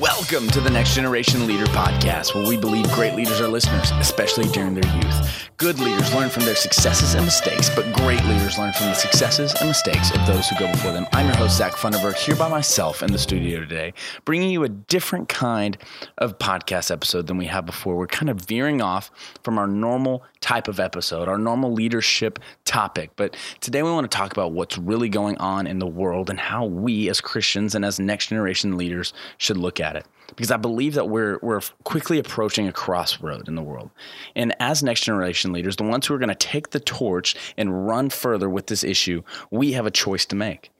Welcome to the Next Generation Leader Podcast, where we believe great leaders are listeners, especially during their youth. Good leaders learn from their successes and mistakes, but great leaders learn from the successes and mistakes of those who go before them. I'm your host, Zach Funderburg, here by myself in the studio today, bringing you a different kind of podcast episode than we have before. We're kind of veering off from our normal type of episode, our normal leadership topic. But today we want to talk about what's really going on in the world and how we as Christians and as next generation leaders should look at it because I believe that we're we're quickly approaching a crossroad in the world. And as next generation leaders, the ones who are going to take the torch and run further with this issue, we have a choice to make.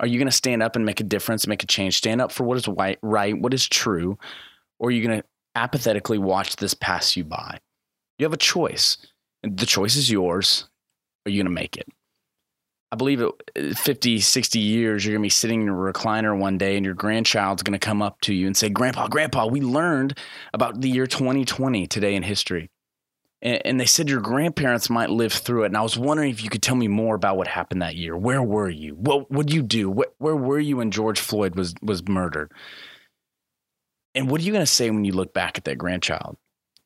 Are you going to stand up and make a difference, make a change, stand up for what is right, right what is true, or are you going to apathetically watch this pass you by? You have a choice. And The choice is yours. Are you going to make it? I believe it 50, 60 years, you're going to be sitting in a recliner one day and your grandchild's going to come up to you and say, Grandpa, Grandpa, we learned about the year 2020 today in history. And, and they said your grandparents might live through it. And I was wondering if you could tell me more about what happened that year. Where were you? What would you do? What, where were you when George Floyd was, was murdered? And what are you going to say when you look back at that grandchild?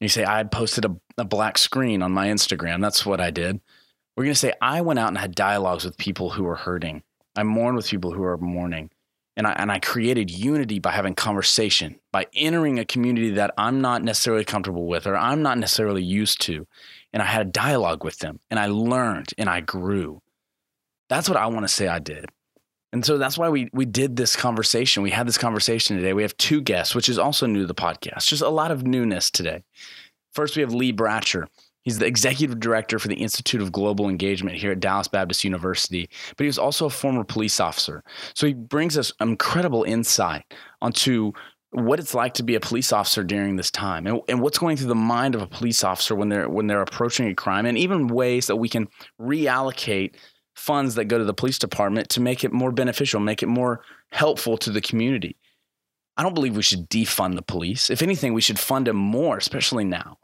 You say, I posted a, a black screen on my Instagram. That's what I did. We're going to say, I went out and had dialogues with people who were hurting. I mourned with people who are mourning. And I, and I created unity by having conversation, by entering a community that I'm not necessarily comfortable with or I'm not necessarily used to. And I had a dialogue with them and I learned and I grew. That's what I want to say I did. And so that's why we we did this conversation. We had this conversation today. We have two guests, which is also new to the podcast. Just a lot of newness today. First, we have Lee Bratcher. He's the executive director for the Institute of Global Engagement here at Dallas Baptist University, but he was also a former police officer. So he brings us incredible insight onto what it's like to be a police officer during this time and, and what's going through the mind of a police officer when they're when they're approaching a crime and even ways that we can reallocate funds that go to the police department to make it more beneficial, make it more helpful to the community. I don't believe we should defund the police. If anything, we should fund them more, especially now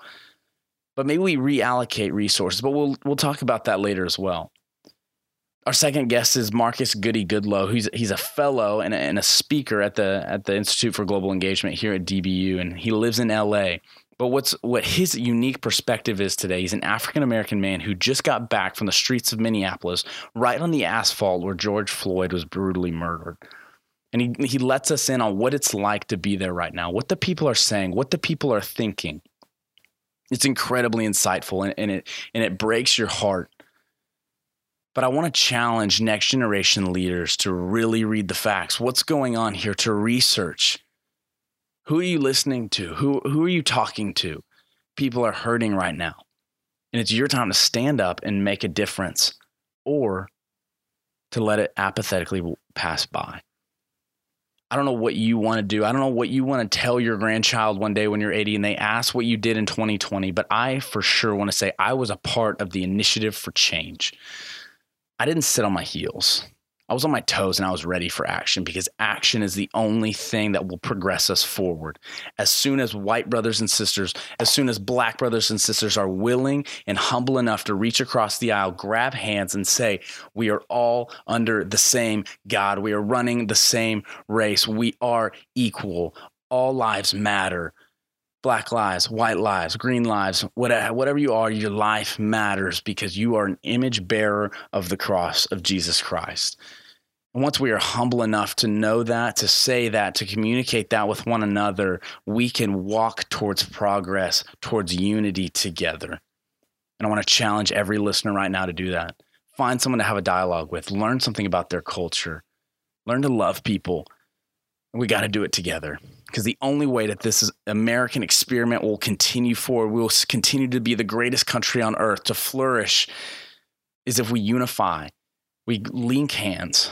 but maybe we reallocate resources. But we'll we'll talk about that later as well. Our second guest is Marcus Goody Goodlow. He's he's a fellow and a, and a speaker at the at the Institute for Global Engagement here at DBU, and he lives in LA. But what's what his unique perspective is today? He's an African American man who just got back from the streets of Minneapolis, right on the asphalt where George Floyd was brutally murdered. And he, he lets us in on what it's like to be there right now, what the people are saying, what the people are thinking it's incredibly insightful and, and it and it breaks your heart but I want to challenge next generation leaders to really read the facts. What's going on here? To research. Who are you listening to? Who, who are you talking to? People are hurting right now. And it's your time to stand up and make a difference or to let it apathetically pass by. I don't know what you want to do. I don't know what you want to tell your grandchild one day when you're 80 and they ask what you did in 2020, but I for sure want to say I was a part of the initiative for change. I didn't sit on my heels. I was on my toes and I was ready for action because action is the only thing that will progress us forward. As soon as white brothers and sisters, as soon as black brothers and sisters are willing and humble enough to reach across the aisle, grab hands, and say, We are all under the same God. We are running the same race. We are equal. All lives matter. Black lives, white lives, green lives, whatever whatever you are, your life matters because you are an image bearer of the cross of Jesus Christ. And once we are humble enough to know that, to say that, to communicate that with one another, we can walk towards progress, towards unity together. And I want to challenge every listener right now to do that. Find someone to have a dialogue with, learn something about their culture, learn to love people. We got to do it together because the only way that this American experiment will continue forward, we will continue to be the greatest country on earth, to flourish, is if we unify, we link hands,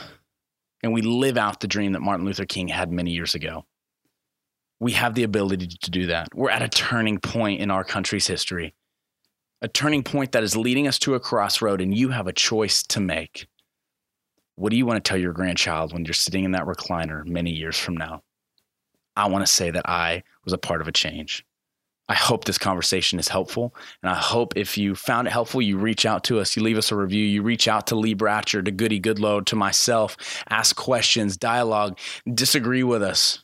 and we live out the dream that Martin Luther King had many years ago. We have the ability to do that. We're at a turning point in our country's history, a turning point that is leading us to a crossroad, and you have a choice to make. What do you want to tell your grandchild when you're sitting in that recliner many years from now? I want to say that I was a part of a change. I hope this conversation is helpful. And I hope if you found it helpful, you reach out to us, you leave us a review, you reach out to Lee Bratcher, to Goody Goodlow, to myself, ask questions, dialogue, disagree with us.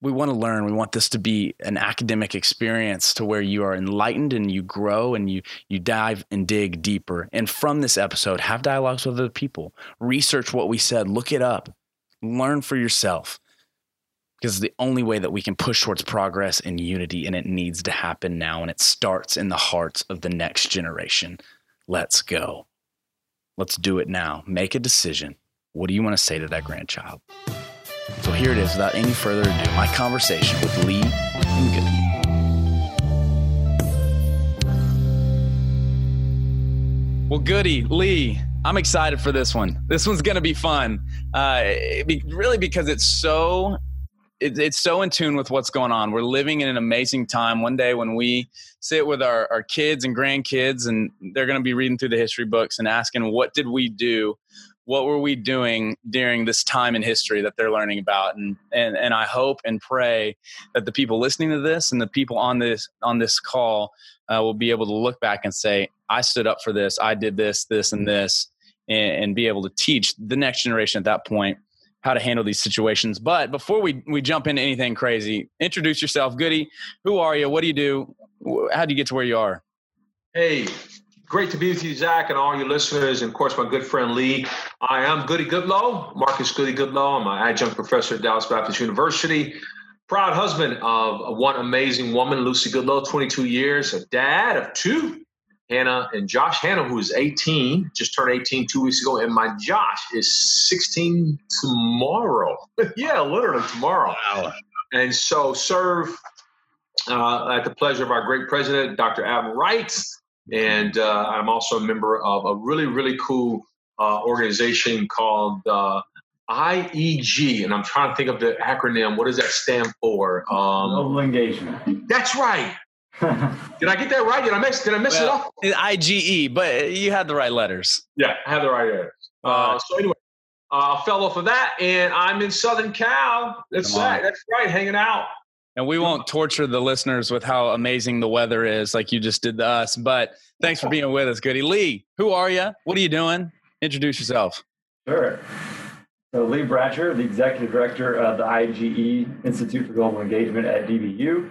we want to learn. We want this to be an academic experience to where you are enlightened and you grow and you you dive and dig deeper. And from this episode, have dialogues with other people. Research what we said, look it up. Learn for yourself. Because the only way that we can push towards progress and unity, and it needs to happen now. And it starts in the hearts of the next generation. Let's go. Let's do it now. Make a decision. What do you want to say to that grandchild? So here it is, without any further ado, my conversation with Lee and Goody. Well, Goody, Lee, I'm excited for this one. This one's going to be fun. Uh, be, really, because it's so it, it's so in tune with what's going on. We're living in an amazing time. One day when we sit with our, our kids and grandkids, and they're going to be reading through the history books and asking, "What did we do what were we doing during this time in history that they're learning about and and and I hope and pray that the people listening to this and the people on this on this call uh, will be able to look back and say I stood up for this I did this this and this and, and be able to teach the next generation at that point how to handle these situations but before we we jump into anything crazy introduce yourself goody who are you what do you do how do you get to where you are hey Great to be with you, Zach, and all your listeners, and of course, my good friend Lee. I am Goody Goodlow, Marcus Goody Goodlow. I'm an adjunct professor at Dallas Baptist University. Proud husband of one amazing woman, Lucy Goodlow, 22 years, a dad of two, Hannah and Josh. Hannah, who is 18, just turned 18 two weeks ago, and my Josh is 16 tomorrow. yeah, literally tomorrow. Wow. And so serve uh, at the pleasure of our great president, Dr. Adam Wright and uh, I'm also a member of a really, really cool uh, organization called uh, IEG. And I'm trying to think of the acronym. What does that stand for? Um, Global Engagement. That's right. did I get that right? Did I mess? Did I mess well, it up? IGE, but you had the right letters. Yeah, I had the right letters. Uh, so anyway, uh, I fell off of that, and I'm in Southern Cal. That's right. That's right. Hanging out and we won't torture the listeners with how amazing the weather is like you just did to us. But thanks for being with us, Goody. Lee, who are you? What are you doing? Introduce yourself. Sure. So, Lee Bratcher, the executive director of the IGE Institute for Global Engagement at DBU.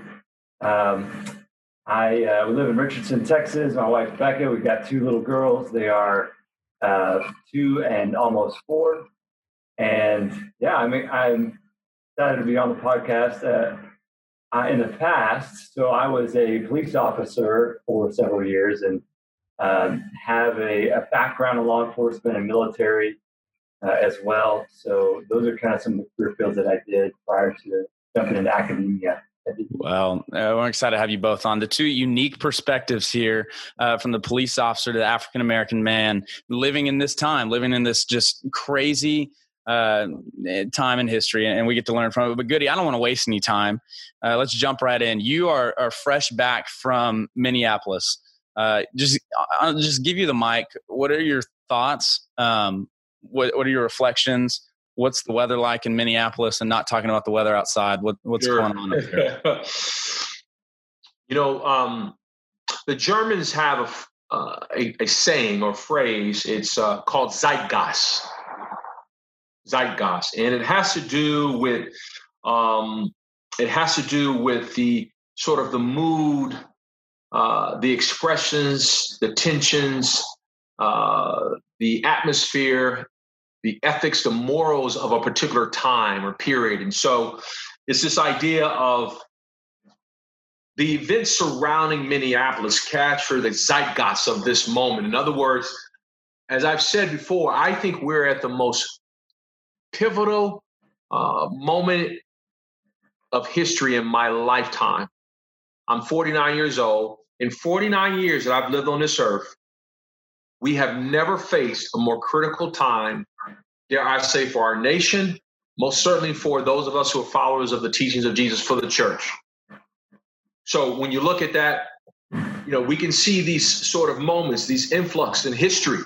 Um, I uh, we live in Richardson, Texas. My wife Becca. We've got two little girls. They are uh, two and almost four. And yeah, I mean, I'm excited to be on the podcast. Uh, uh, in the past, so I was a police officer for several years and um, have a, a, background in law enforcement and military uh, as well. So those are kind of some of the career fields that I did prior to jumping into academia. Well, uh, we're excited to have you both on. The two unique perspectives here uh, from the police officer to the African American man living in this time, living in this just crazy uh, time in history, and we get to learn from it. But Goody, I don't want to waste any time. Uh, let's jump right in. You are, are fresh back from Minneapolis. Uh, just I'll just give you the mic. What are your thoughts? Um, what What are your reflections? What's the weather like in Minneapolis? And not talking about the weather outside. What What's sure. going on up there? you know, um, the Germans have a, uh, a, a, saying or phrase. It's uh, called Zeitgeist zeitgeist, and it has to do with um, it has to do with the sort of the mood, uh, the expressions, the tensions, uh, the atmosphere, the ethics, the morals of a particular time or period, and so it's this idea of the events surrounding Minneapolis capture the zeitgeist of this moment. In other words, as I've said before, I think we're at the most pivotal uh, moment of history in my lifetime. I'm 49 years old. In 49 years that I've lived on this earth, we have never faced a more critical time, dare I say, for our nation, most certainly for those of us who are followers of the teachings of Jesus for the church. So when you look at that, you know, we can see these sort of moments, these influx in history,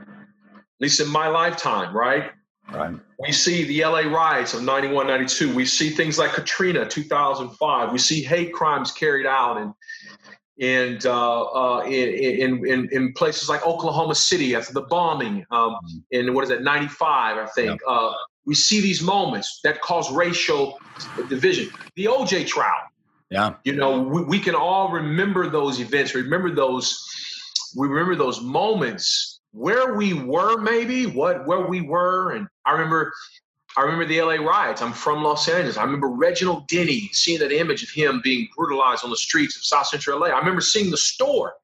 at least in my lifetime, right? Right. We see the LA riots of 91, 92. We see things like Katrina, 2005. We see hate crimes carried out and and uh, uh, in, in, in places like Oklahoma City after the bombing um, mm-hmm. in what is that 95 I think yep. uh, we see these moments that cause racial division. The OJ trial. Yeah. You know, we, we can all remember those events, remember those, we remember those moments where we were, maybe what where we were. And I remember I remember the LA riots. I'm from Los Angeles. I remember Reginald Denny, seeing that image of him being brutalized on the streets of South Central LA. I remember seeing the store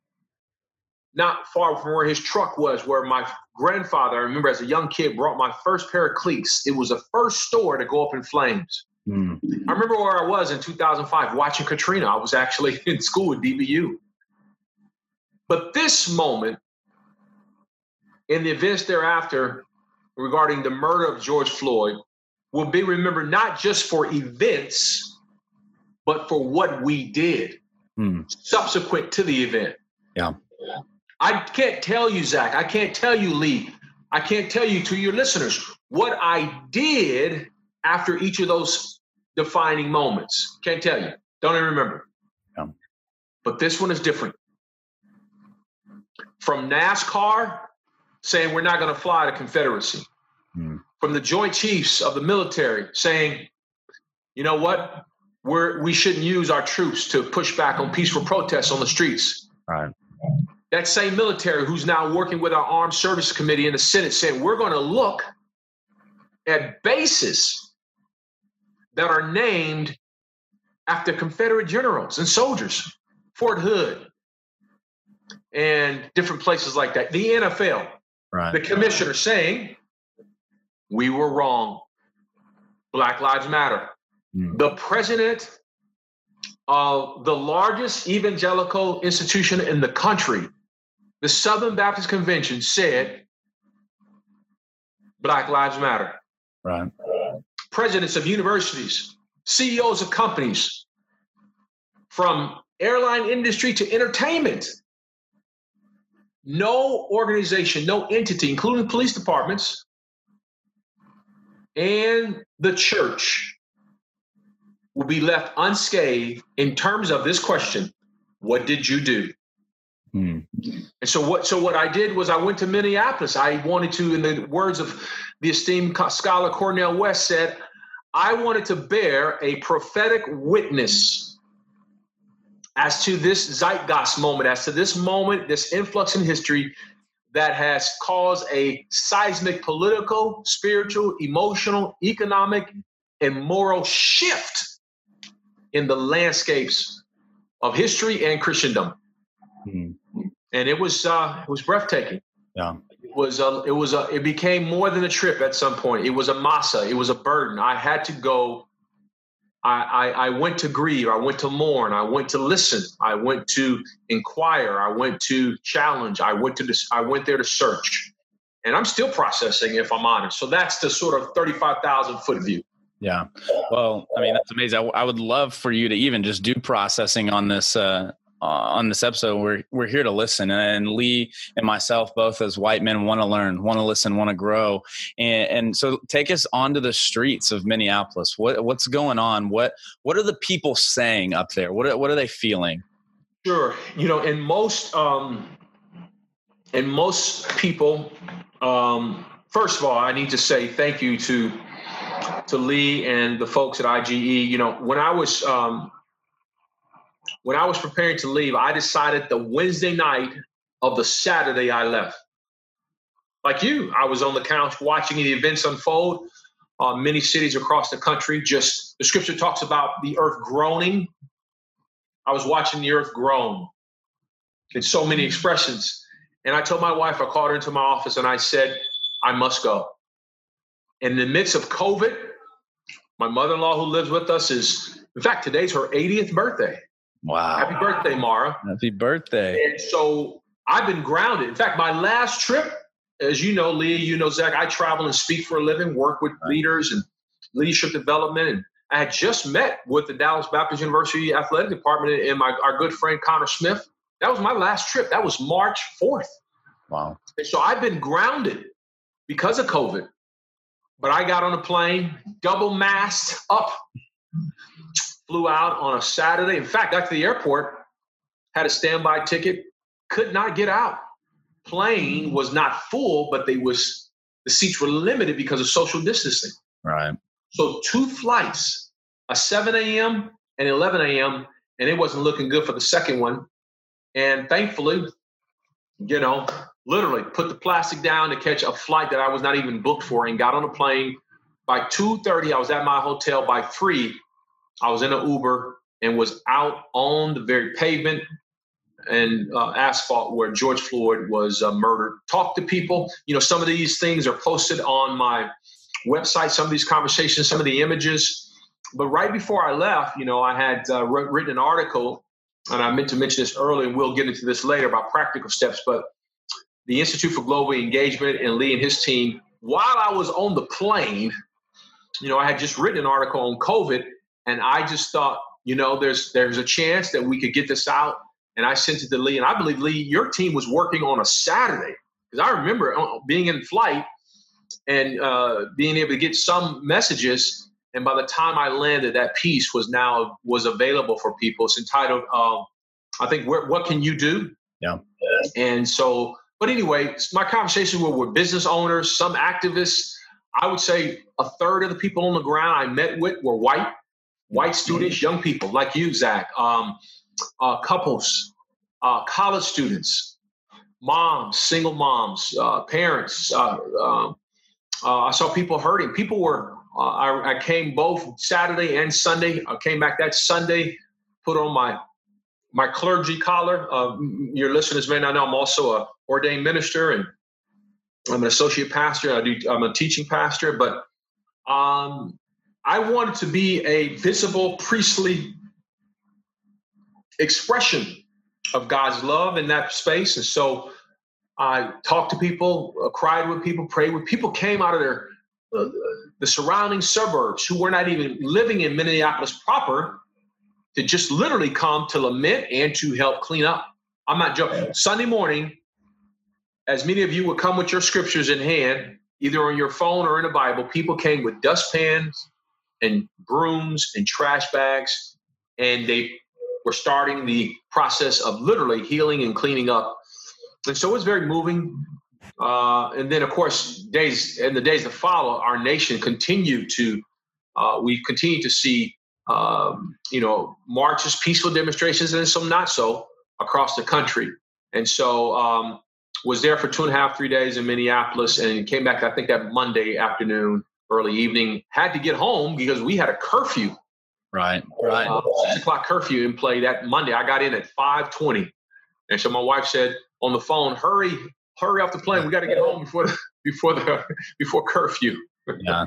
not far from where his truck was, where my grandfather, I remember as a young kid, brought my first pair of cleats. It was the first store to go up in flames. Mm. I remember where I was in 2005 watching Katrina. I was actually in school at DBU. But this moment and the events thereafter regarding the murder of George Floyd will be remembered not just for events, but for what we did hmm. subsequent to the event. Yeah. I can't tell you, Zach. I can't tell you, Lee. I can't tell you to your listeners what I did after each of those defining moments. Can't tell you. Don't even remember. Yeah. But this one is different. From NASCAR saying we're not going to fly to Confederacy, mm. from the Joint Chiefs of the military saying, you know what, we're, we shouldn't use our troops to push back on peaceful protests on the streets. Right. That same military who's now working with our Armed Services Committee in the Senate saying we're going to look at bases that are named after Confederate generals and soldiers, Fort Hood, and different places like that. The NFL, Right. The commissioner saying, we were wrong. Black Lives Matter. Mm. The president of the largest evangelical institution in the country, the Southern Baptist Convention, said, Black Lives Matter. Right. Presidents of universities, CEOs of companies, from airline industry to entertainment, no organization, no entity, including police departments and the church, will be left unscathed in terms of this question what did you do? Hmm. and so what so what i did was i went to minneapolis. I wanted to in the words of the esteemed scholar cornel west said i wanted to bear a prophetic witness as to this zeitgeist moment, as to this moment, this influx in history that has caused a seismic political, spiritual, emotional, economic, and moral shift in the landscapes of history and Christendom. Mm-hmm. And it was uh, it was breathtaking. Yeah. It was a, it was a, it became more than a trip at some point. It was a massa. It was a burden. I had to go I, I, I, went to grieve, I went to mourn, I went to listen, I went to inquire, I went to challenge, I went to I went there to search, and I'm still processing if I'm honest. So that's the sort of thirty-five thousand foot view. Yeah, well, I mean that's amazing. I, I, would love for you to even just do processing on this uh, uh, on this episode. We're we're here to listen, and Lee and myself, both as white men, want to learn, want to listen, want to grow, and, and so take us onto the streets of Minneapolis. What what's going on? What what are the people saying up there? What are, what are they feeling? Sure, you know, in most um, in most people, um, first of all, I need to say thank you to to Lee and the folks at IGE. You know, when I was um, when I was preparing to leave, I decided the Wednesday night of the Saturday I left. Like you, I was on the couch watching the events unfold. Uh, many cities across the country, just the scripture talks about the earth groaning. I was watching the earth groan in so many expressions. And I told my wife, I called her into my office and I said, I must go. In the midst of COVID, my mother in law who lives with us is, in fact, today's her 80th birthday. Wow. Happy birthday, Mara. Happy birthday. And so I've been grounded. In fact, my last trip, as you know, Lee, you know, Zach, I travel and speak for a living, work with right. leaders and leadership development. And I had just met with the Dallas Baptist University Athletic Department and my our good friend Connor Smith. That was my last trip. That was March 4th. Wow. And so I've been grounded because of COVID. But I got on a plane, double masked up flew out on a Saturday. In fact, got to the airport, had a standby ticket, could not get out. Plane was not full, but they was the seats were limited because of social distancing. Right. So two flights, a 7 a.m. and 11 a.m., and it wasn't looking good for the second one. And thankfully, you know, literally put the plastic down to catch a flight that I was not even booked for and got on a plane. By 2:30, I was at my hotel. By three, I was in an Uber and was out on the very pavement and uh, asphalt where George Floyd was uh, murdered. Talk to people. You know, some of these things are posted on my website. Some of these conversations, some of the images. But right before I left, you know, I had uh, written an article, and I meant to mention this earlier, and we'll get into this later about practical steps. But the Institute for Global Engagement and Lee and his team, while I was on the plane, you know, I had just written an article on COVID, and I just thought, you know, there's there's a chance that we could get this out. And I sent it to Lee, and I believe Lee, your team was working on a Saturday because I remember uh, being in flight and uh, being able to get some messages. And by the time I landed, that piece was now was available for people. It's entitled, uh, I think, "What Can You Do?" Yeah. And so, but anyway, my conversations were with business owners, some activists. I would say a third of the people on the ground I met with were white, white students, young people like you, Zach, um, uh, couples, uh, college students, moms, single moms, uh, parents, uh, um, uh, I saw people hurting. People were. Uh, I, I, came both Saturday and Sunday. I came back that Sunday, put on my my clergy collar. Your listeners may not know I'm also a ordained minister and I'm an associate pastor. I do. I'm a teaching pastor, but um, I wanted to be a visible priestly expression of God's love in that space, and so I talked to people, uh, cried with people, prayed with people. Came out of their uh, the surrounding suburbs who were not even living in Minneapolis proper to just literally come to lament and to help clean up. I'm not joking. Sunday morning, as many of you would come with your scriptures in hand, either on your phone or in a Bible, people came with dustpans and brooms and trash bags, and they were starting the process of literally healing and cleaning up and so it was very moving. Uh, and then, of course, days and the days that follow, our nation continued to uh, we continue to see um, you know marches, peaceful demonstrations, and some not so across the country. And so um, was there for two and a half, three days in Minneapolis, and came back. I think that Monday afternoon, early evening. Had to get home because we had a curfew. Right, right. Uh, Six o'clock curfew in play that Monday. I got in at five twenty, and so my wife said, on the phone, hurry, hurry off the plane. We got to get home before the, before the before curfew. Yeah.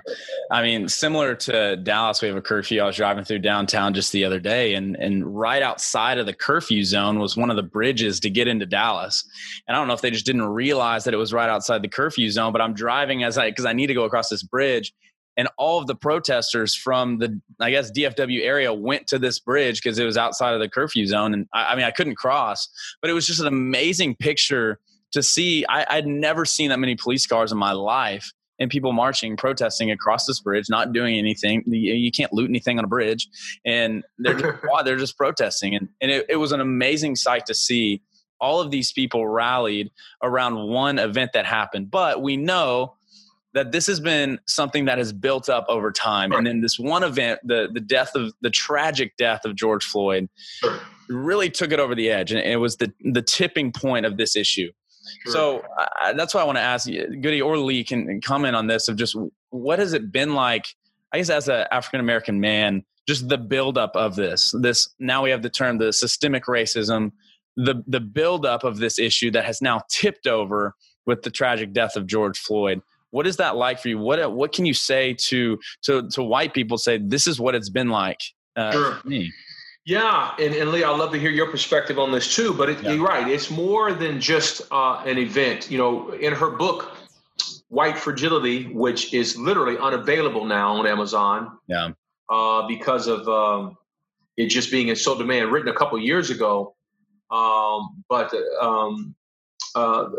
I mean, similar to Dallas, we have a curfew. I was driving through downtown just the other day, and and right outside of the curfew zone was one of the bridges to get into Dallas. And I don't know if they just didn't realize that it was right outside the curfew zone, but I'm driving as I because I need to go across this bridge, and all of the protesters from the i guess dfw area went to this bridge because it was outside of the curfew zone and I, I, mean i couldn't cross but it was just an amazing picture to see I, i'd never seen that many police cars in my life and people marching protesting across this bridge not doing anything. You, you can't loot anything on a bridge. And they're just, they're just protesting. And, and it, it was an amazing sight to see all of these people rallied around one event that happened. But we know that this has been something that has built up over time. Right. And then this one event, the the death of the tragic death of George Floyd, really took it over the edge, and it was the the tipping point of this issue. Sure. So uh, that's why I want to ask you, Goody or Lee can comment on this of just what has it been like? I guess as an African American man, just the buildup of this. This now we have the term the systemic racism, the the buildup of this issue that has now tipped over with the tragic death of George Floyd what is that like for you? What what can you say to to to white people? Say this is what it's been like uh, sure. for me. Yeah, and, and Lee, I'd love to hear your perspective on this too. But it, yeah. you're right; it's more than just uh, an event. You know, in her book, White Fragility, which is literally unavailable now on Amazon. Yeah. Uh, because of um, it just being in so demand, written a couple years ago. Um, but um, uh,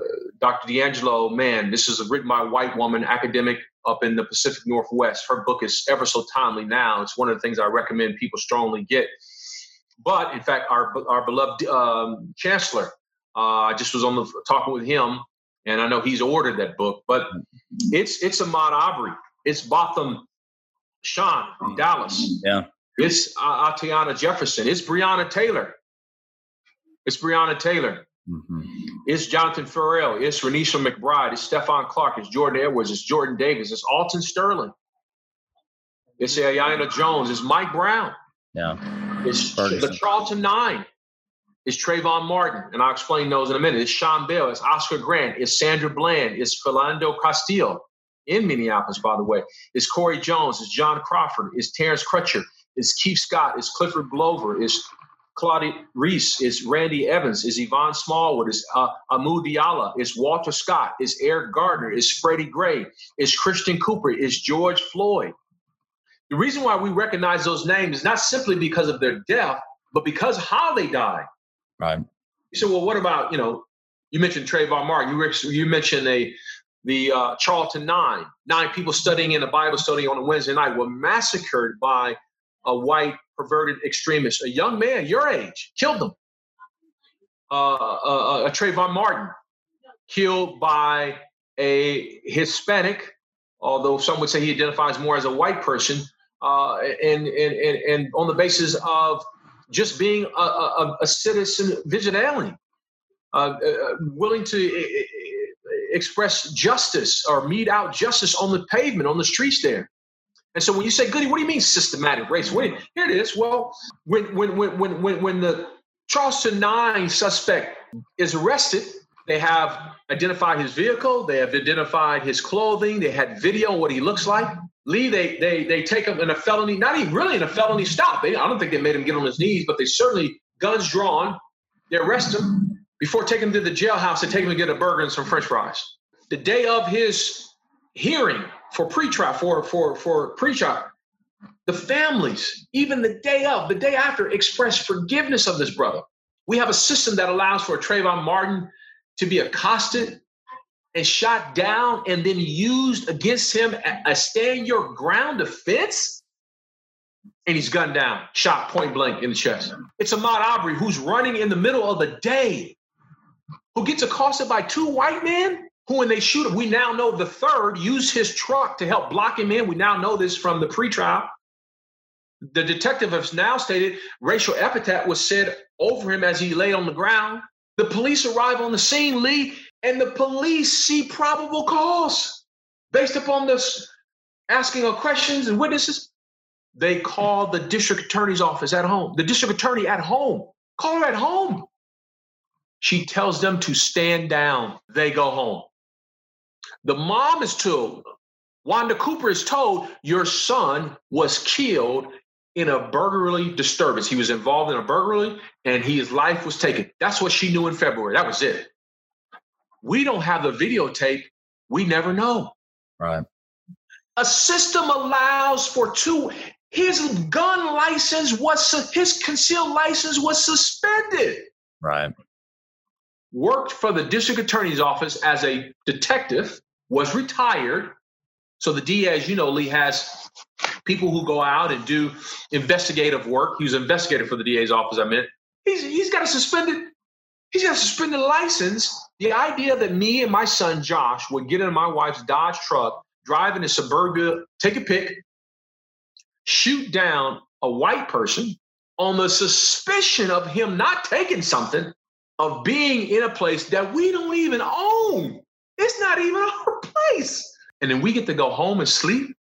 Dr. DiAngelo, man, this is written by a white woman, academic up in the Pacific Northwest. Her book is ever so timely now. It's one of the things I recommend people strongly get. But in fact, our our beloved um, chancellor, uh, I just was on the talking with him, and I know he's ordered that book. But it's it's Ahmaud Arbery, it's Botham Jean in Dallas. Yeah. It's uh, Atiana Jefferson. It's Breonna Taylor. It's Breonna Taylor. Mm-hmm. It's Jonathan Ferrell. It's Renisha McBride. It's Stephon Clark. It's Jordan Edwards. It's Jordan Davis. It's Alton Sterling. It's Aiyana Jones. It's Mike Brown. Yeah. It's Ferguson. the Charleston Nine. It's Trayvon Martin, and I'll explain those in a minute. It's Sean Bell. It's Oscar Grant. It's Sandra Bland. It's Philando Castile in Minneapolis, by the way. It's Corey Jones. It's John Crawford. It's Terrence Crutcher. It's Keith Scott. It's Clifford Glover. It's Claudia Reese. It's Randy Evans. It's Yvonne Smallwood. It's uh, Amu Diallo. It's Walter Scott. It's Eric Gardner. It's Freddie Gray. It's Christian Cooper. It's George Floyd. The reason why we recognize those names is not simply because of their death, but because how they died. Right. You said, well, what about, you know, you mentioned Trayvon Martin. You, you mentioned a the uh, Charleston Nine, nine people studying in a Bible study on a Wednesday night were massacred by a white perverted extremist. A young man your age killed them. Uh, uh, uh, Trayvon Martin killed by a Hispanic, although some would say he identifies more as a white person, uh, and, and, and, and on the basis of just being a, a, a citizen vigilante, uh, uh, willing to express justice or mete out justice on the pavement, on the streets there. And so when you say, Goody, what do you mean systematic race? Wait, here it is. Well, when when when when when, when the Charleston Nine suspect is arrested, they have identified his vehicle, they have identified his clothing, they had video what he looks like. Lee, they they they take him in a felony, not even really in a felony stop. They, I don't think they made him get on his knees, but they certainly guns drawn. They arrest him before taking him to the jailhouse. They take him to get a burger and some French fries. The day of his hearing for pretrial, for for for pretrial, the families, even the day of, the day after, express forgiveness of this brother. We have a system that allows for Trayvon Martin to be accosted and shot down and then used against him a stand your ground defense? And he's gunned down, shot point blank in the chest. It's Ahmaud Arbery who's running in the middle of the day, who gets accosted by two white men who, when they shoot him, we now know the third used his truck to help block him in. We now know this from the pretrial. The detective has now stated racial epithet was said over him as he lay on the ground. The police arrive on the scene, Lee, and the police see probable cause based upon this asking of questions and witnesses. They call the district attorney's office at home, the district attorney at home. Call her at home. She tells them to stand down. They go home. The mom is told, Wanda Cooper is told, your son was killed in a burglary disturbance. He was involved in a burglary and his life was taken. That's what she knew in February. That was it. We don't have the videotape. We never know. Right. A system allows for two. His gun license was his concealed license was suspended. Right. Worked for the district attorney's office as a detective. Was retired. So the DA, as you know, Lee has people who go out and do investigative work. He was an investigator for the DA's office. I meant he's he's got a suspended he's got a suspended license. The idea that me and my son Josh would get in my wife's Dodge truck, drive in a suburbia, take a pic, shoot down a white person on the suspicion of him not taking something, of being in a place that we don't even own. It's not even our place. And then we get to go home and sleep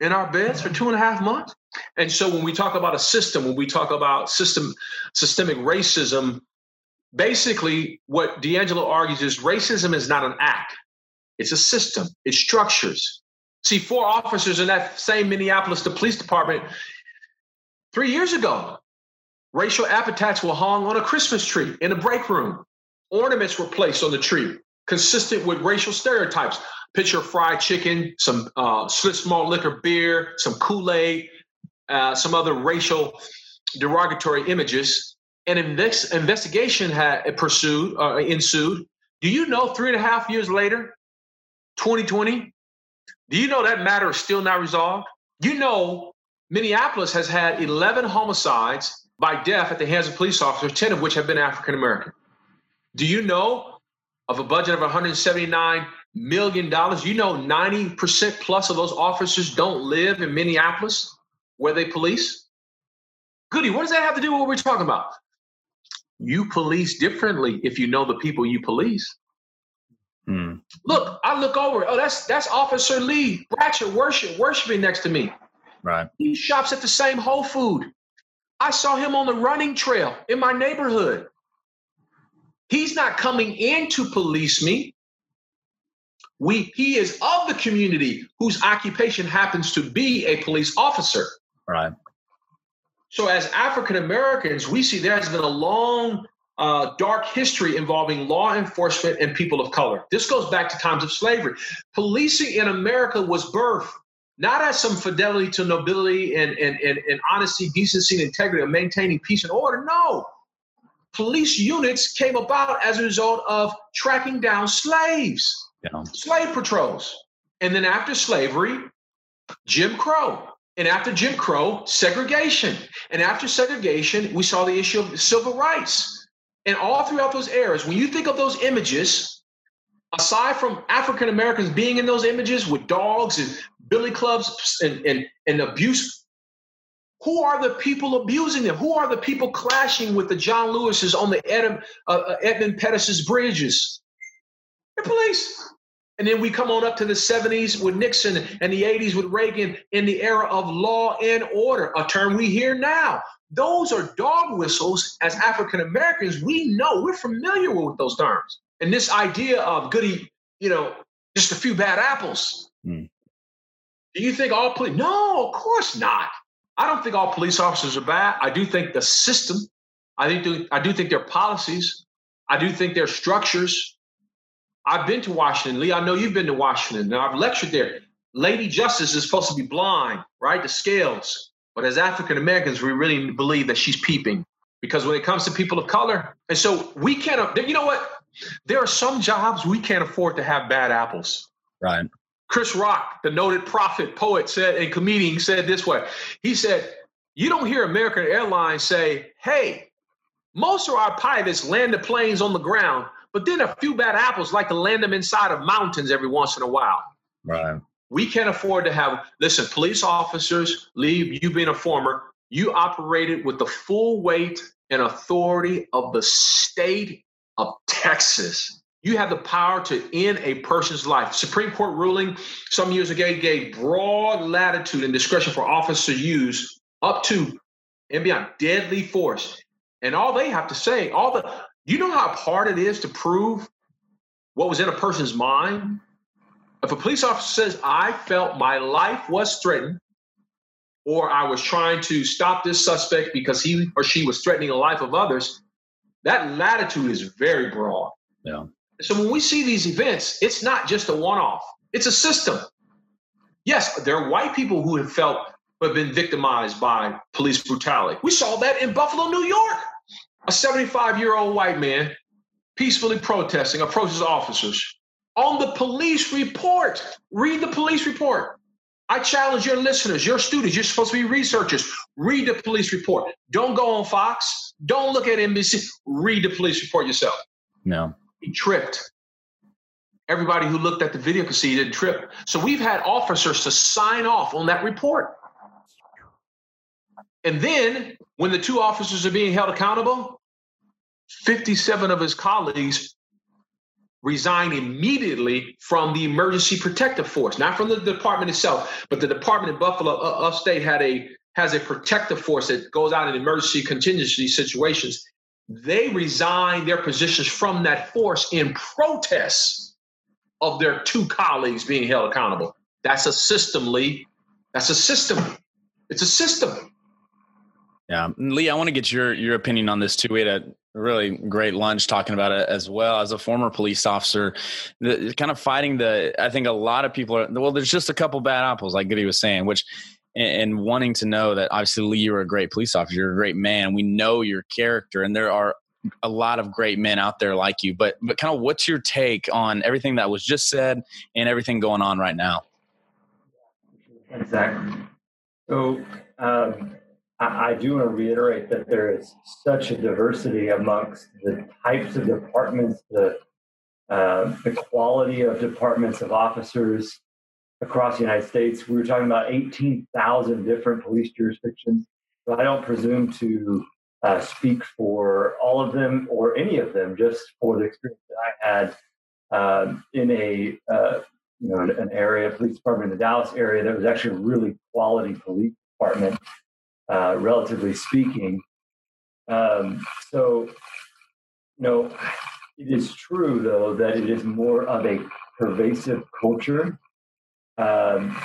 in our beds for two and a half months. And so when we talk about a system, when we talk about system systemic racism, basically what DiAngelo argues is racism is not an act. It's a system. It structures. See, four officers in that same Minneapolis the police department three years ago, racial epithets were hung on a Christmas tree in a break room. Ornaments were placed on the tree consistent with racial stereotypes picture fried chicken, some uh, Schlitz malt liquor beer, some Kool Aid, uh, some other racial derogatory images. An invest- investigation had pursued uh, ensued. Do you know three and a half years later, 2020? Do you know that matter is still not resolved? You know, Minneapolis has had 11 homicides by death at the hands of police officers, 10 of which have been African American. Do you know of a budget of 179 million dollars. You know, 90% plus of those officers don't live in Minneapolis where they police. Goody, what does that have to do with what we're talking about? You police differently if you know the people you police. Hmm. Look, I look over. Oh, that's that's Officer Lee Bratcher worship worshiping next to me. Right. He shops at the same Whole Food. I saw him on the running trail in my neighborhood. He's not coming in to police me. We he is of the community whose occupation happens to be a police officer. Right. So as African Americans, we see there has been a long uh, dark history involving law enforcement and people of color. This goes back to times of slavery. Policing in America was birthed not as some fidelity to nobility and, and, and, and honesty, decency, and integrity of maintaining peace and order. No. Police units came about as a result of tracking down slaves, yeah. slave patrols. And then after slavery, Jim Crow. And after Jim Crow, segregation. And after segregation, we saw the issue of civil rights. And all throughout those eras, when you think of those images, aside from African Americans being in those images with dogs and billy clubs and, and, and abuse, who are the people abusing them? Who are the people clashing with the John Lewis's on the Edmund, uh, uh Edmund Pettus's bridges? The police. And then we come on up to the 70s with Nixon and the 80s with Reagan in the era of law and order, a term we hear now. Those are dog whistles as African Americans. We know, we're familiar with those terms. And this idea of goody, you know, just a few bad apples. Mm. Do you think all police? No, of course not. I don't think all police officers are bad. I do think the system, I think I do think their policies, I do think their structures. I've been to Washington, Lee. I know you've been to Washington. Now I've lectured there. Lady Justice is supposed to be blind, right? The scales. But as African Americans, we really believe that she's peeping because when it comes to people of color, and so we can't, you know what? There are some jobs we can't afford to have bad apples. Right. Chris Rock, the noted prophet, poet, said, and comedian, said this way. He said, You don't hear American Airlines say, Hey, most of our pilots land the planes on the ground, but then a few bad apples like to land them inside of mountains every once in a while. Right. We can't afford to have, listen, police officers, leave you being a former, you operated with the full weight and authority of the state of Texas. You have the power to end a person's life. Supreme Court ruling some years ago gave broad latitude and discretion for officers to use up to and beyond deadly force. And all they have to say, all the you know how hard it is to prove what was in a person's mind? If a police officer says, I felt my life was threatened, or I was trying to stop this suspect because he or she was threatening the life of others, that latitude is very broad. Yeah. So when we see these events, it's not just a one off, it's a system. Yes, there are white people who have felt who have been victimized by police brutality. We saw that in Buffalo, New York. A 75 year old white man peacefully protesting approaches officers on the police report. Read the police report. I challenge your listeners, your students, you're supposed to be researchers. Read the police report. Don't go on Fox. Don't look at NBC. Read the police report yourself. No. He tripped. Everybody who looked at the video could see he didn't trip. So we've had officers to sign off on that report. And then when the two officers are being held accountable, 57 of his colleagues resign immediately from the emergency protective force, not from the department itself, but the department in Buffalo uh, upstate had a has a protective force that goes out in emergency contingency situations. They resign their positions from that force in protest of their two colleagues being held accountable. That's a system, Lee. That's a system. It's a system. Yeah, Lee, I want to get your your opinion on this too. We had a really great lunch talking about it as well. As a former police officer the, kind of fighting the i think a lot of people are well there's just a couple bad apples like goody was saying which and, and wanting to know that obviously lee you're a great police officer you're a great man. We know your character and there are a lot of great men out there like you. But but kind of what's your take on everything that was just said and everything going on right now? Exactly. So um, I, do want to reiterate that there is such a diversity amongst the types of departments, the uh, the quality of departments of officers across the United States. We were talking about 18,000 different police jurisdictions. So I don't presume to uh, speak for all of them or any of them, just for the experience that I had um, in a uh, you know an area, police department in the Dallas area that was actually a really quality police department, uh, relatively speaking. Um, so, you know, it is true though that it is more of a pervasive culture, um,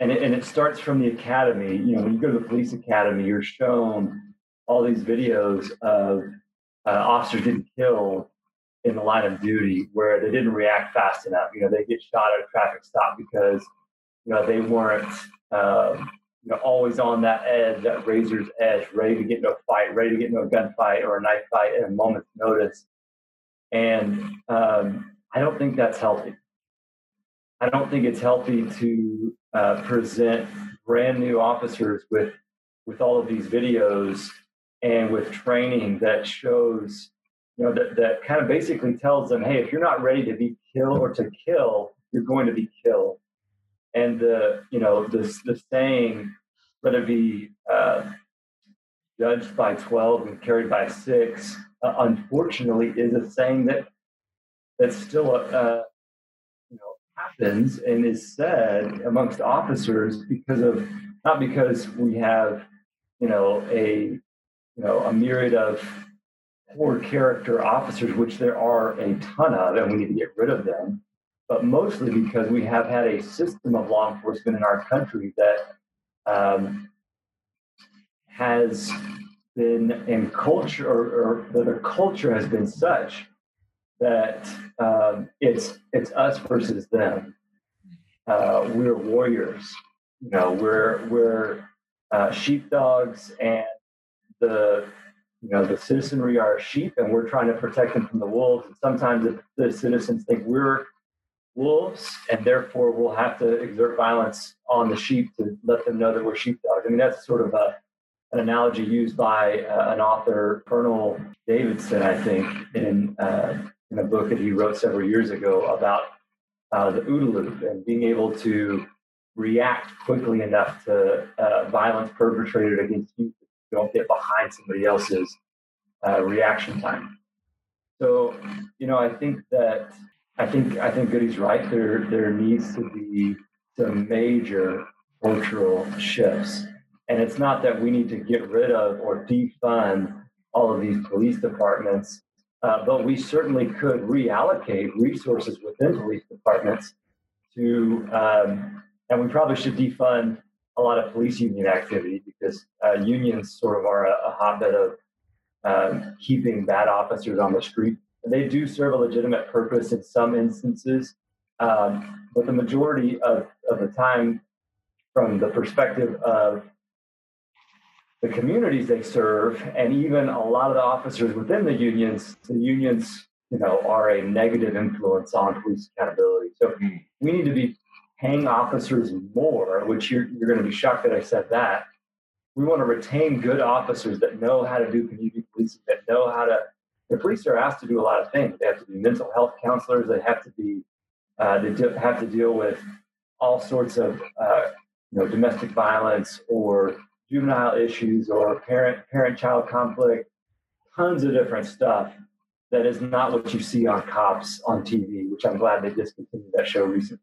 and it, and it starts from the academy. You know, when you go to the police academy, you're shown all these videos of uh, officers getting killed in the line of duty where they didn't react fast enough. You know, they get shot at a traffic stop because you know they weren't um, you know always on that edge, that razor's edge, ready to get into a fight, ready to get into a gunfight or a knife fight at a moment's notice. And um, I don't think that's healthy. I don't think it's healthy to uh, present brand new officers with with all of these videos and with training that shows, you know, that, that kind of basically tells them, hey, if you're not ready to be killed or to kill, you're going to be killed. And the, you know, the, the saying, whether it be uh, judged by 12 and carried by six, uh, unfortunately, is a saying that that's still uh, you know happens and is said amongst officers because of not because we have you know a you know, a myriad of poor character officers, which there are a ton of, and we need to get rid of them. But mostly because we have had a system of law enforcement in our country that um, has been in culture, or, or the culture has been such that um, it's it's us versus them. Uh, we're warriors. You know, we're we're uh, sheepdogs and the you know the citizenry are sheep and we're trying to protect them from the wolves and sometimes the, the citizens think we're wolves and therefore we'll have to exert violence on the sheep to let them know that we're sheepdogs i mean that's sort of a, an analogy used by uh, an author colonel davidson i think in uh, in a book that he wrote several years ago about uh, the OODA loop and being able to react quickly enough to uh, violence perpetrated against you don't get behind somebody else's uh, reaction time. So, you know, I think that I think I think Goody's right. There there needs to be some major cultural shifts, and it's not that we need to get rid of or defund all of these police departments, uh, but we certainly could reallocate resources within police departments to, um, and we probably should defund a lot of police union activity because uh, unions sort of are a, a hotbed of um, keeping bad officers on the street. They do serve a legitimate purpose in some instances, um, but the majority of, of the time, from the perspective of the communities they serve, and even a lot of the officers within the unions, the unions, you know, are a negative influence on police accountability. So hmm. we need to be paying officers more, which you're, you're going to be shocked that I said that. We want to retain good officers that know how to do community policing, that know how to. The police are asked to do a lot of things. They have to be mental health counselors. They have to be. Uh, they do, have to deal with all sorts of uh, you know domestic violence or juvenile issues or parent parent child conflict. Tons of different stuff that is not what you see on cops on TV, which I'm glad they discontinued that show recently.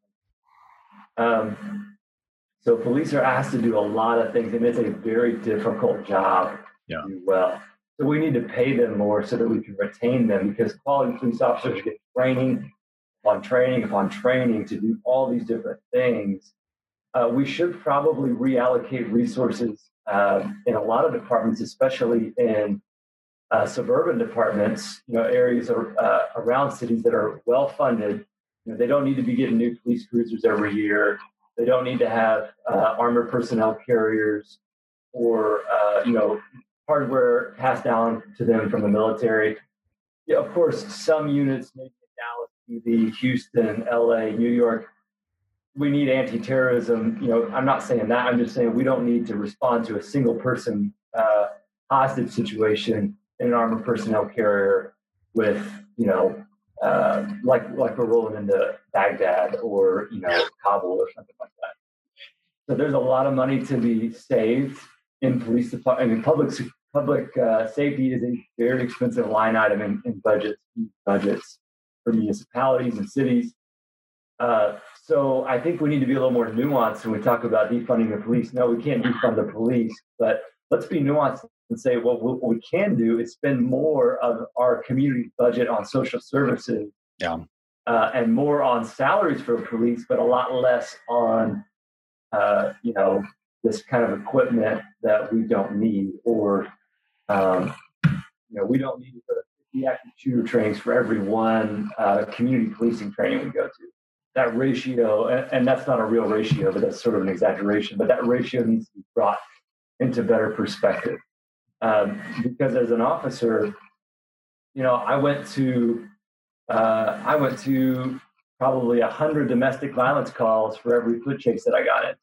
Um, so police are asked to do a lot of things, and it's a very difficult job yeah. to do well. So we need to pay them more so that we can retain them because quality police officers get training upon training upon training to do all these different things. Uh, we should probably reallocate resources uh, in a lot of departments, especially in uh, suburban departments, you know, areas are, uh, around cities that are well funded you know, they don't need to be getting new police cruisers every year. They don't need to have uh, armored personnel carriers or uh, you know hardware passed down to them from the military. Yeah, of course, some units, maybe in Dallas, Houston, LA, New York, we need anti-terrorism. You know, I'm not saying that. I'm just saying we don't need to respond to a single person uh, hostage situation in an armored personnel carrier with you know uh, like like we're rolling into Baghdad or you know Kabul or something like that. So there's a lot of money to be saved in police department. I mean, public public uh, safety is a very expensive line item in, in budgets budgets for municipalities and cities. Uh, so I think we need to be a little more nuanced when we talk about defunding the police. No, we can't defund the police, but let's be nuanced and say, well, what we can do is spend more of our community budget on social services. Yeah. Uh, and more on salaries for police, but a lot less on, uh, you know, this kind of equipment that we don't need, or, um, you know, we don't need 50 active shooter trainings for every one uh, community policing training we go to. That ratio, and, and that's not a real ratio, but that's sort of an exaggeration, but that ratio needs to be brought into better perspective. Um, because as an officer, you know, I went to uh, I went to probably a hundred domestic violence calls for every foot chase that I got into,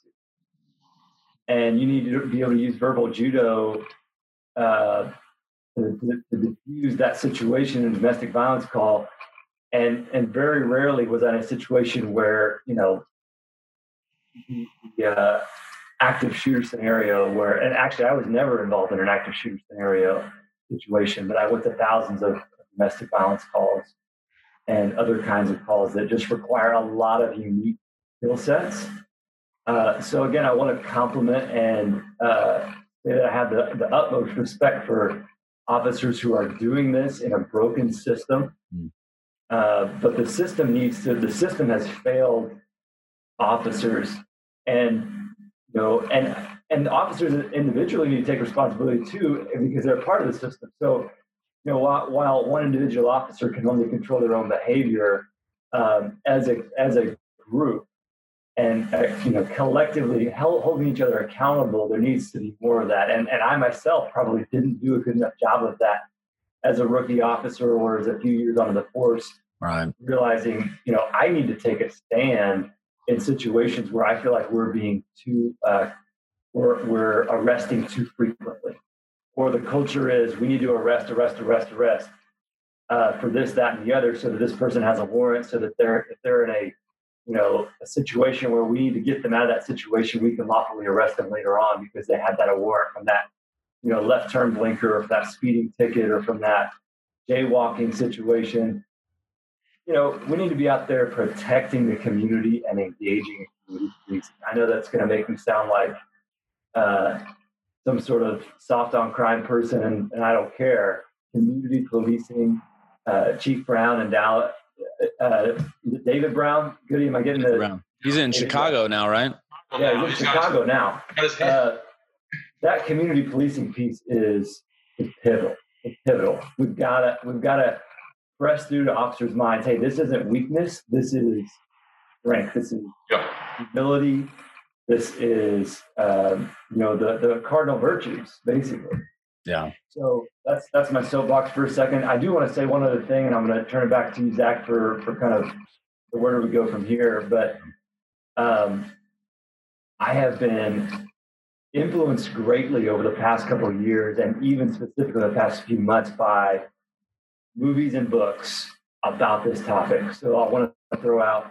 and you need to be able to use verbal judo uh, to, to, to diffuse that situation in a domestic violence call. And and very rarely was in a situation where you know the, the uh, active shooter scenario where, and actually, I was never involved in an active shooter scenario situation, but I went to thousands of domestic violence calls and other kinds of calls that just require a lot of unique skill sets. Uh, so again, I want to compliment and uh, say that I have the, the utmost respect for officers who are doing this in a broken system. Mm. Uh, but the system needs to, the system has failed officers. And you know, and and officers individually need to take responsibility too because they're part of the system. So, you know, while, while one individual officer can only control their own behavior, um, as a as a group, and uh, you know, collectively held, holding each other accountable, there needs to be more of that. And and I myself probably didn't do a good enough job of that as a rookie officer or as a few years on the force. Right. Realizing, you know, I need to take a stand in situations where I feel like we're being too, uh, we're, we're arresting too frequently. Or the culture is we need to arrest, arrest, arrest, arrest uh, for this, that, and the other, so that this person has a warrant, so that they're if they're in a you know a situation where we need to get them out of that situation, we can lawfully arrest them later on because they had that award from that you know left turn blinker, or from that speeding ticket, or from that jaywalking situation you know, we need to be out there protecting the community and engaging. I know that's going to make me sound like uh, some sort of soft on crime person, and, and I don't care. Community policing, uh, Chief Brown and Dallas, uh, David Brown. Goody, am I getting the? Brown. He's in David Chicago Brown. now, right? Yeah, he's in Chicago now. Uh, that community policing piece is, is pivotal. It's pivotal. We've got to we've got to press through to officers' minds hey, this isn't weakness, this is strength, this is yeah. ability, this is um, you know the the cardinal virtues basically. Yeah. So that's that's my soapbox for a second. I do want to say one other thing, and I'm going to turn it back to you, Zach, for for kind of where do we go from here. But um, I have been influenced greatly over the past couple of years, and even specifically the past few months, by movies and books about this topic. So I want to throw out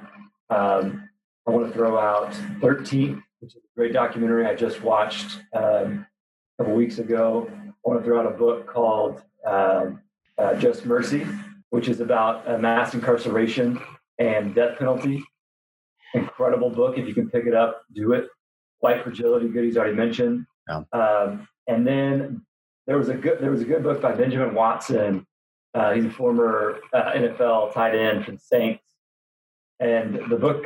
um, I want to throw out 13, which is a great documentary I just watched um, a couple weeks ago. I want to throw out a book called um, uh, Just Mercy, which is about uh, mass incarceration and death penalty. Incredible book. If you can pick it up, do it. White Fragility, Goody's already mentioned. Yeah. Um, and then there was a good there was a good book by Benjamin Watson uh, he's a former uh, NFL tight end for the Saints. And the book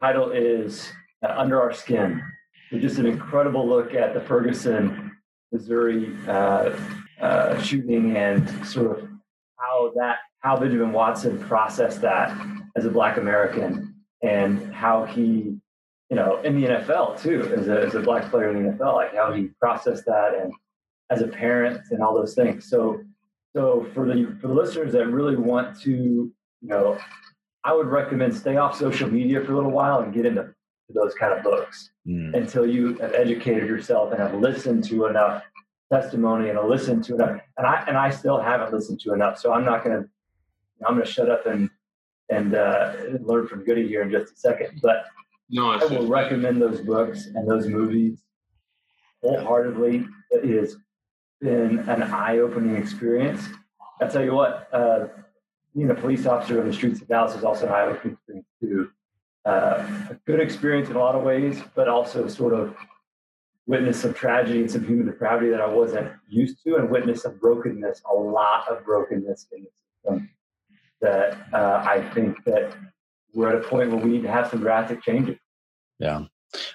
title is uh, Under Our Skin. It's just an incredible look at the Ferguson, Missouri uh, uh, shooting and sort of how that, how Benjamin Watson processed that as a Black American and how he, you know, in the NFL too, as a, as a Black player in the NFL, like how he processed that and as a parent and all those things. So so for the for the listeners that really want to, you know, I would recommend stay off social media for a little while and get into those kind of books mm. until you have educated yourself and have listened to enough testimony and listened to enough. And I and I still haven't listened to enough. So I'm not going to I'm going to shut up and and uh, learn from Goody here in just a second. But no, I will recommend those books and those movies wholeheartedly. It has been an eye-opening experience. I tell you what, uh, being a police officer in the streets of Dallas is also an eye-opening experience too. Uh, a good experience in a lot of ways, but also sort of witness some tragedy and some human depravity that I wasn't used to, and witness some brokenness, a lot of brokenness in the system. That uh, I think that we're at a point where we need to have some drastic changes. Yeah.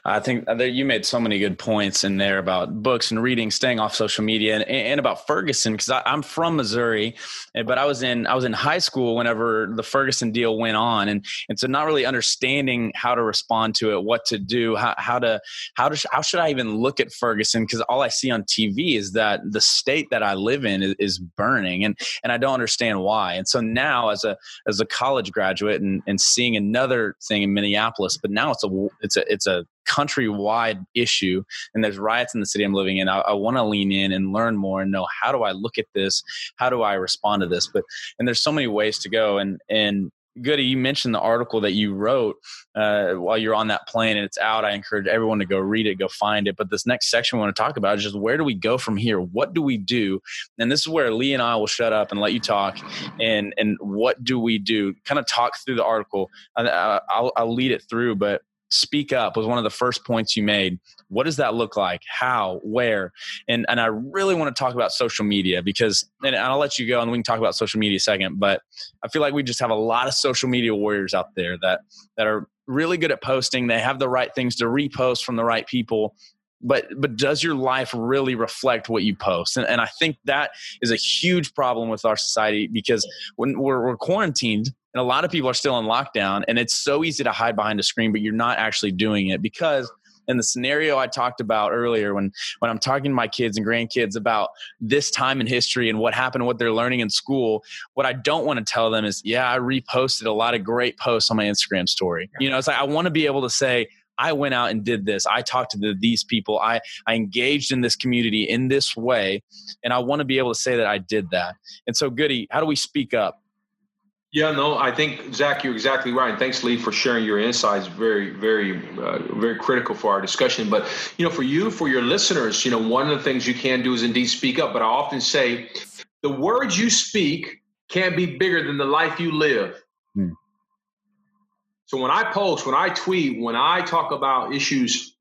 I think uh, that you made so many good points in there about books and reading, staying off social media, and, and about Ferguson because I'm from Missouri, but I was in I was in high school whenever the Ferguson deal went on, and and so not really understanding how to respond to it, what to do, how, how to how to how should I even look at Ferguson because all I see on TV is that the state that I live in is, is burning, and and I don't understand why. And so now as a as a college graduate and and seeing another thing in Minneapolis, but now it's a it's a it's a countrywide issue and there's riots in the city I'm living in, I, I want to lean in and learn more and know how do I look at this? How do I respond to this? But and there's so many ways to go. And and Goody, you mentioned the article that you wrote uh, while you're on that plane and it's out. I encourage everyone to go read it, go find it. But this next section we want to talk about is just where do we go from here? What do we do? And this is where Lee and I will shut up and let you talk. And and what do we do? Kind of talk through the article. I, will I'll lead it through, but speak up was one of the first points you made. What does that look like? How? Where? And and i really want to talk about social media because and i'll let you go and we can talk about social media a second but i feel like we just have a lot of social media warriors out there that that are really good at posting. They have the right things to repost from the right people but but does your life really reflect what you post? And, and i think that is a huge problem with our society because when we're, we're quarantined and a lot of people are still in lockdown, and it's so easy to hide behind a screen, but you're not actually doing it because in the scenario I talked about earlier, when when I'm talking to my kids and grandkids about this time in history and what happened, what they're learning in school, what I don't want to tell them is, yeah, I reposted a lot of great posts on my Instagram story. You know, it's like I want to be able to say, I went out and did this. I talked to the, these people. I, I engaged in this community in this way. And I want to be able to say that I did that. And so, Goody, how do we speak up? Yeah, no, I think Zach, you're exactly right. And thanks, Lee, for sharing your insights. Very, very, uh, very critical for our discussion. But you know, for you, for your listeners, you know, one of the things you can do is indeed speak up. But I often say, the words you speak can't be bigger than the life you live. Hmm. So when I post, when I tweet, when I talk about issues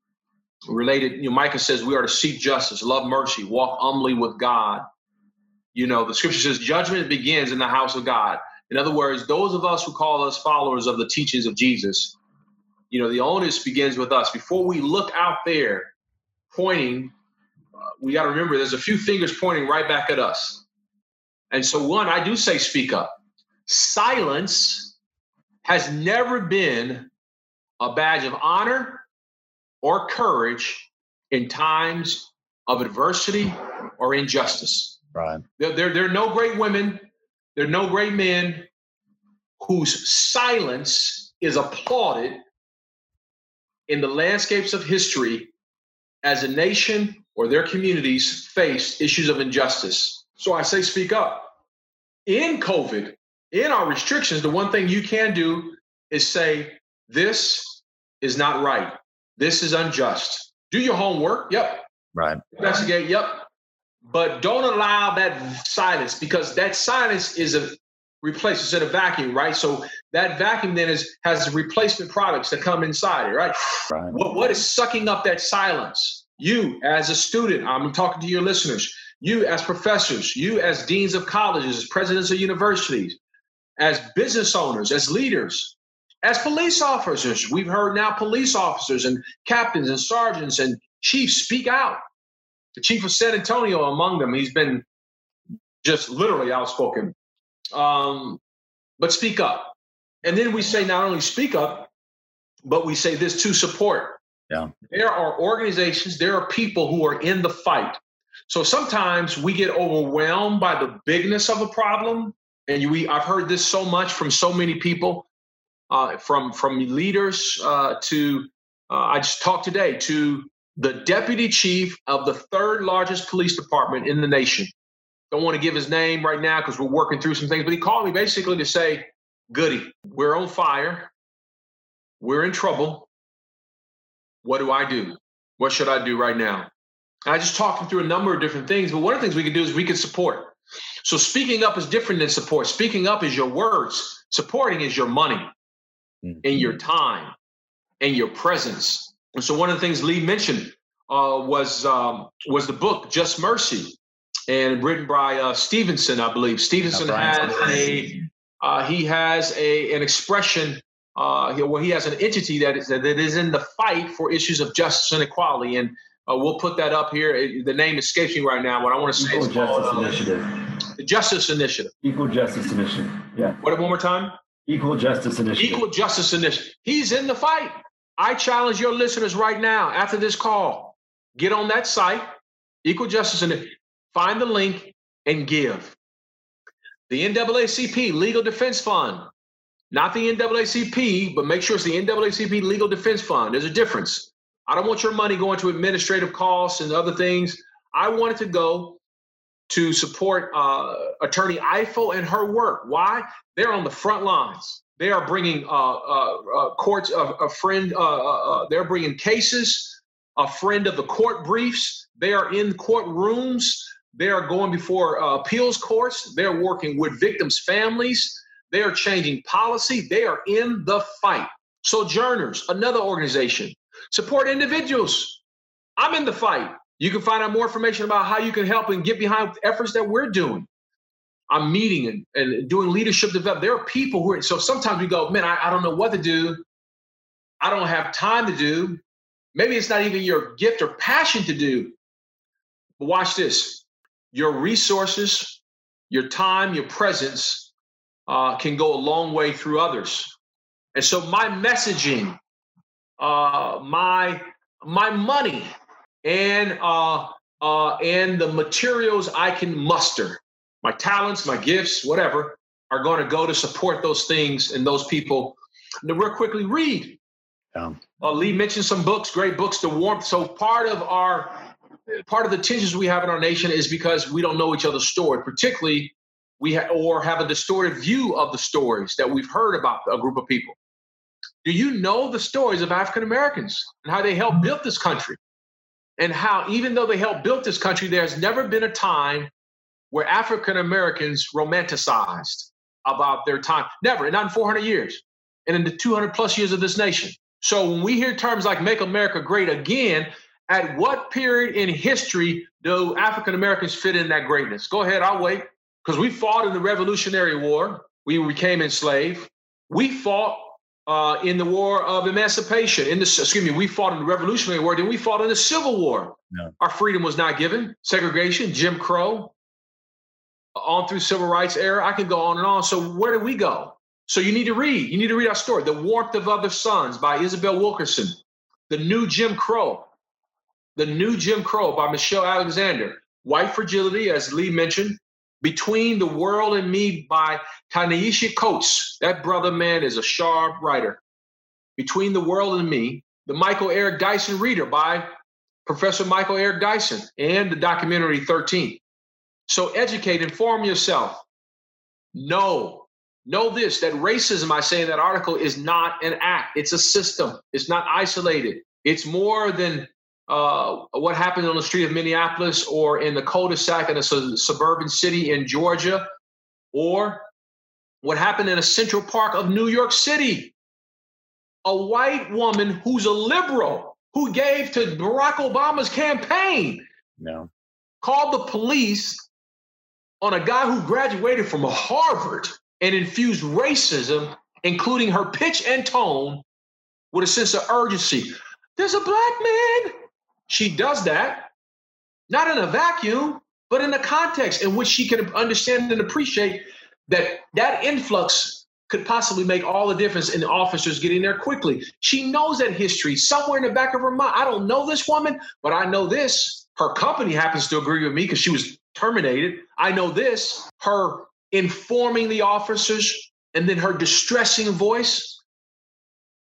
related, you know, Micah says we are to seek justice, love mercy, walk humbly with God. You know, the scripture says judgment begins in the house of God. In other words, those of us who call us followers of the teachings of Jesus, you know, the onus begins with us. Before we look out there pointing, uh, we got to remember there's a few fingers pointing right back at us. And so, one, I do say speak up. Silence has never been a badge of honor or courage in times of adversity or injustice. Right. There, there, there are no great women there are no great men whose silence is applauded in the landscapes of history as a nation or their communities face issues of injustice. So I say, speak up. In COVID, in our restrictions, the one thing you can do is say, this is not right. This is unjust. Do your homework. Yep. Right. Investigate. Yep but don't allow that silence because that silence is a replace it's in a vacuum, right? So that vacuum then is has replacement products that come inside it, right? right. What, what is sucking up that silence? You as a student, I'm talking to your listeners, you as professors, you as deans of colleges, as presidents of universities, as business owners, as leaders, as police officers. We've heard now police officers and captains and sergeants and chiefs speak out the chief of San Antonio among them. He's been just literally outspoken. Um, but speak up. And then we say not only speak up, but we say this to support. Yeah. There are organizations, there are people who are in the fight. So sometimes we get overwhelmed by the bigness of a problem. And we, I've heard this so much from so many people, uh, from from leaders uh, to uh, I just talked today to the deputy chief of the third largest police department in the nation. Don't want to give his name right now because we're working through some things. But he called me basically to say, Goody, we're on fire. We're in trouble. What do I do? What should I do right now? And I just talked him through a number of different things. But one of the things we can do is we can support. So speaking up is different than support. Speaking up is your words. Supporting is your money mm-hmm. and your time and your presence. And so one of the things Lee mentioned uh, was um, was the book Just Mercy, and written by uh, Stevenson, I believe. Stevenson has a uh, he has a an expression uh, where he has an entity that is that is in the fight for issues of justice and equality, and uh, we'll put that up here. The name escapes me right now. What I want to say Equal is Justice called, Initiative. The Justice Initiative. Equal Justice Initiative. Yeah. What? One more time. Equal Justice Initiative. Equal Justice Initiative. He's in the fight. I challenge your listeners right now after this call, get on that site, Equal Justice Initiative, find the link and give. The NAACP Legal Defense Fund, not the NAACP, but make sure it's the NAACP Legal Defense Fund. There's a difference. I don't want your money going to administrative costs and other things. I want it to go to support uh, Attorney Ifill and her work. Why? They're on the front lines. They are bringing uh, uh, uh courts, a friend, uh, uh, they're bringing cases, a friend of the court briefs. They are in courtrooms. They are going before appeals courts. They're working with victims' families. They are changing policy. They are in the fight. Sojourners, another organization, support individuals. I'm in the fight. You can find out more information about how you can help and get behind efforts that we're doing. I'm meeting and, and doing leadership development. There are people who are, so sometimes we go, man, I, I don't know what to do. I don't have time to do. Maybe it's not even your gift or passion to do. But watch this your resources, your time, your presence uh, can go a long way through others. And so my messaging, uh, my my money, and uh, uh, and the materials I can muster my talents, my gifts, whatever, are going to go to support those things and those people. And real quickly, read. Yeah. Uh, Lee mentioned some books, great books, The Warmth. So part of our part of the tensions we have in our nation is because we don't know each other's story, particularly we ha- or have a distorted view of the stories that we've heard about a group of people. Do you know the stories of African Americans and how they helped build this country? And how, even though they helped build this country, there's never been a time where African Americans romanticized about their time. Never, not in 400 years, and in the 200 plus years of this nation. So when we hear terms like make America great again, at what period in history do African Americans fit in that greatness? Go ahead, I'll wait. Because we fought in the Revolutionary War, we became enslaved. We fought uh, in the War of Emancipation. In the excuse me, we fought in the Revolutionary War. Then we fought in the Civil War. No. Our freedom was not given. Segregation, Jim Crow, on through civil rights era. I can go on and on. So where do we go? So you need to read. You need to read our story, "The Warmth of Other Suns" by Isabel Wilkerson, "The New Jim Crow," "The New Jim Crow" by Michelle Alexander, "White Fragility," as Lee mentioned, "Between the World and Me" by Ta-Nehisi Coates. That brother man is a sharp writer. "Between the World and Me," the Michael Eric Dyson Reader by Professor Michael Eric Dyson, and the documentary 13. So educate, inform yourself. Know, know this that racism, I say in that article, is not an act, it's a system, it's not isolated. It's more than uh, what happened on the street of Minneapolis or in the cul-de-sac in a su- suburban city in Georgia or what happened in a central park of New York City. A white woman who's a liberal who gave to Barack Obama's campaign. No. Called the police on a guy who graduated from Harvard and infused racism, including her pitch and tone, with a sense of urgency. There's a black man. She does that, not in a vacuum, but in a context in which she can understand and appreciate that that influx could possibly make all the difference in the officers getting there quickly. She knows that history somewhere in the back of her mind. I don't know this woman, but I know this. Her company happens to agree with me because she was terminated. I know this her informing the officers and then her distressing voice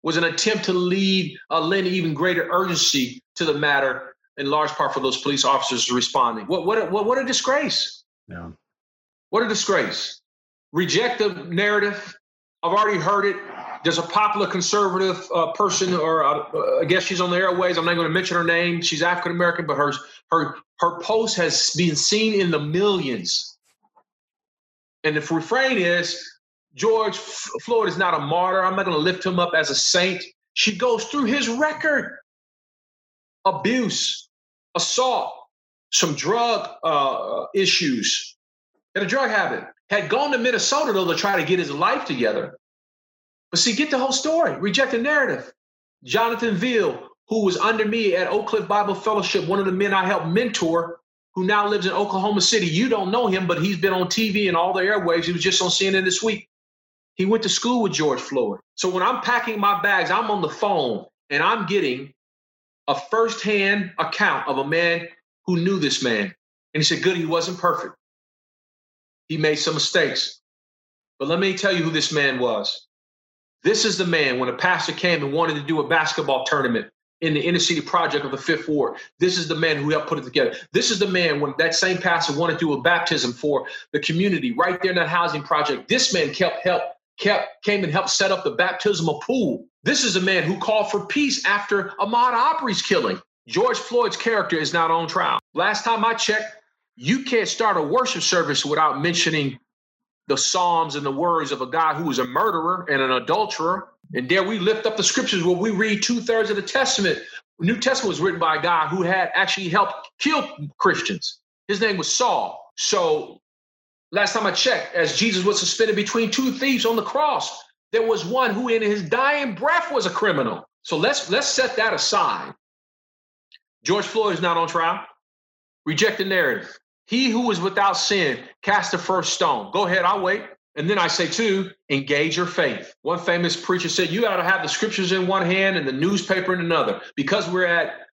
was an attempt to lead, uh, lend even greater urgency to the matter, in large part for those police officers responding. What, what, what, what a disgrace. Yeah. What a disgrace. Reject the narrative. I've already heard it. There's a popular conservative uh, person, or uh, I guess she's on the airways. I'm not going to mention her name. She's African American, but her her her post has been seen in the millions. And the refrain is George Floyd is not a martyr. I'm not going to lift him up as a saint. She goes through his record abuse, assault, some drug uh, issues, and a drug habit. Had gone to Minnesota, though, to try to get his life together. But see, get the whole story. Reject the narrative. Jonathan Veal, who was under me at Oak Cliff Bible Fellowship, one of the men I helped mentor, who now lives in Oklahoma City. You don't know him, but he's been on TV and all the airwaves. He was just on CNN this week. He went to school with George Floyd. So when I'm packing my bags, I'm on the phone and I'm getting a firsthand account of a man who knew this man. And he said, Good, he wasn't perfect. He made some mistakes. But let me tell you who this man was. This is the man when a pastor came and wanted to do a basketball tournament in the inner city project of the fifth ward. This is the man who helped put it together. This is the man when that same pastor wanted to do a baptism for the community right there in that housing project. This man kept help kept came and helped set up the baptismal pool. This is a man who called for peace after Ahmaud Arbery's killing. George Floyd's character is not on trial. Last time I checked, you can't start a worship service without mentioning the Psalms and the words of a guy who was a murderer and an adulterer. And there we lift up the scriptures where we read two thirds of the Testament. New Testament was written by a guy who had actually helped kill Christians. His name was Saul. So Last time I checked, as Jesus was suspended between two thieves on the cross, there was one who in his dying breath was a criminal. So let's let's set that aside. George Floyd is not on trial. Reject the narrative. He who is without sin cast the first stone. Go ahead, I'll wait. And then I say, too, engage your faith. One famous preacher said, You got to have the scriptures in one hand and the newspaper in another. Because we're at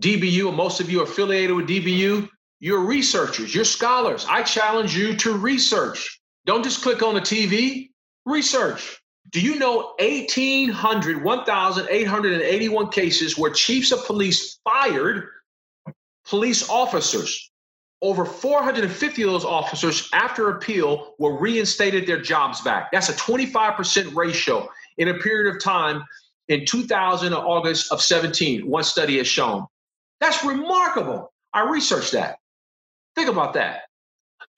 DBU, and most of you are affiliated with DBU, you're researchers, you're scholars. I challenge you to research. Don't just click on the TV, research. Do you know 1,800, 1,881 cases where chiefs of police fired police officers? Over 450 of those officers, after appeal, were reinstated their jobs back. That's a 25% ratio in a period of time in 2000 August of 17, one study has shown. That's remarkable. I researched that. Think about that.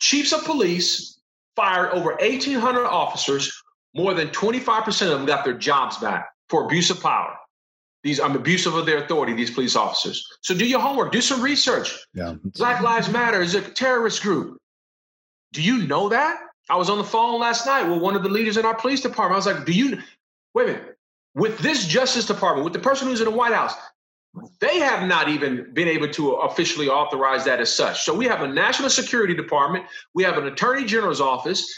Chiefs of police fired over 1,800 officers. More than 25% of them got their jobs back for abuse of power. These I'm abusive of their authority, these police officers. So do your homework, do some research. Yeah. Black Lives Matter is a terrorist group. Do you know that? I was on the phone last night with one of the leaders in our police department. I was like, do you wait a minute? With this Justice Department, with the person who's in the White House, they have not even been able to officially authorize that as such. So we have a national security department, we have an attorney general's office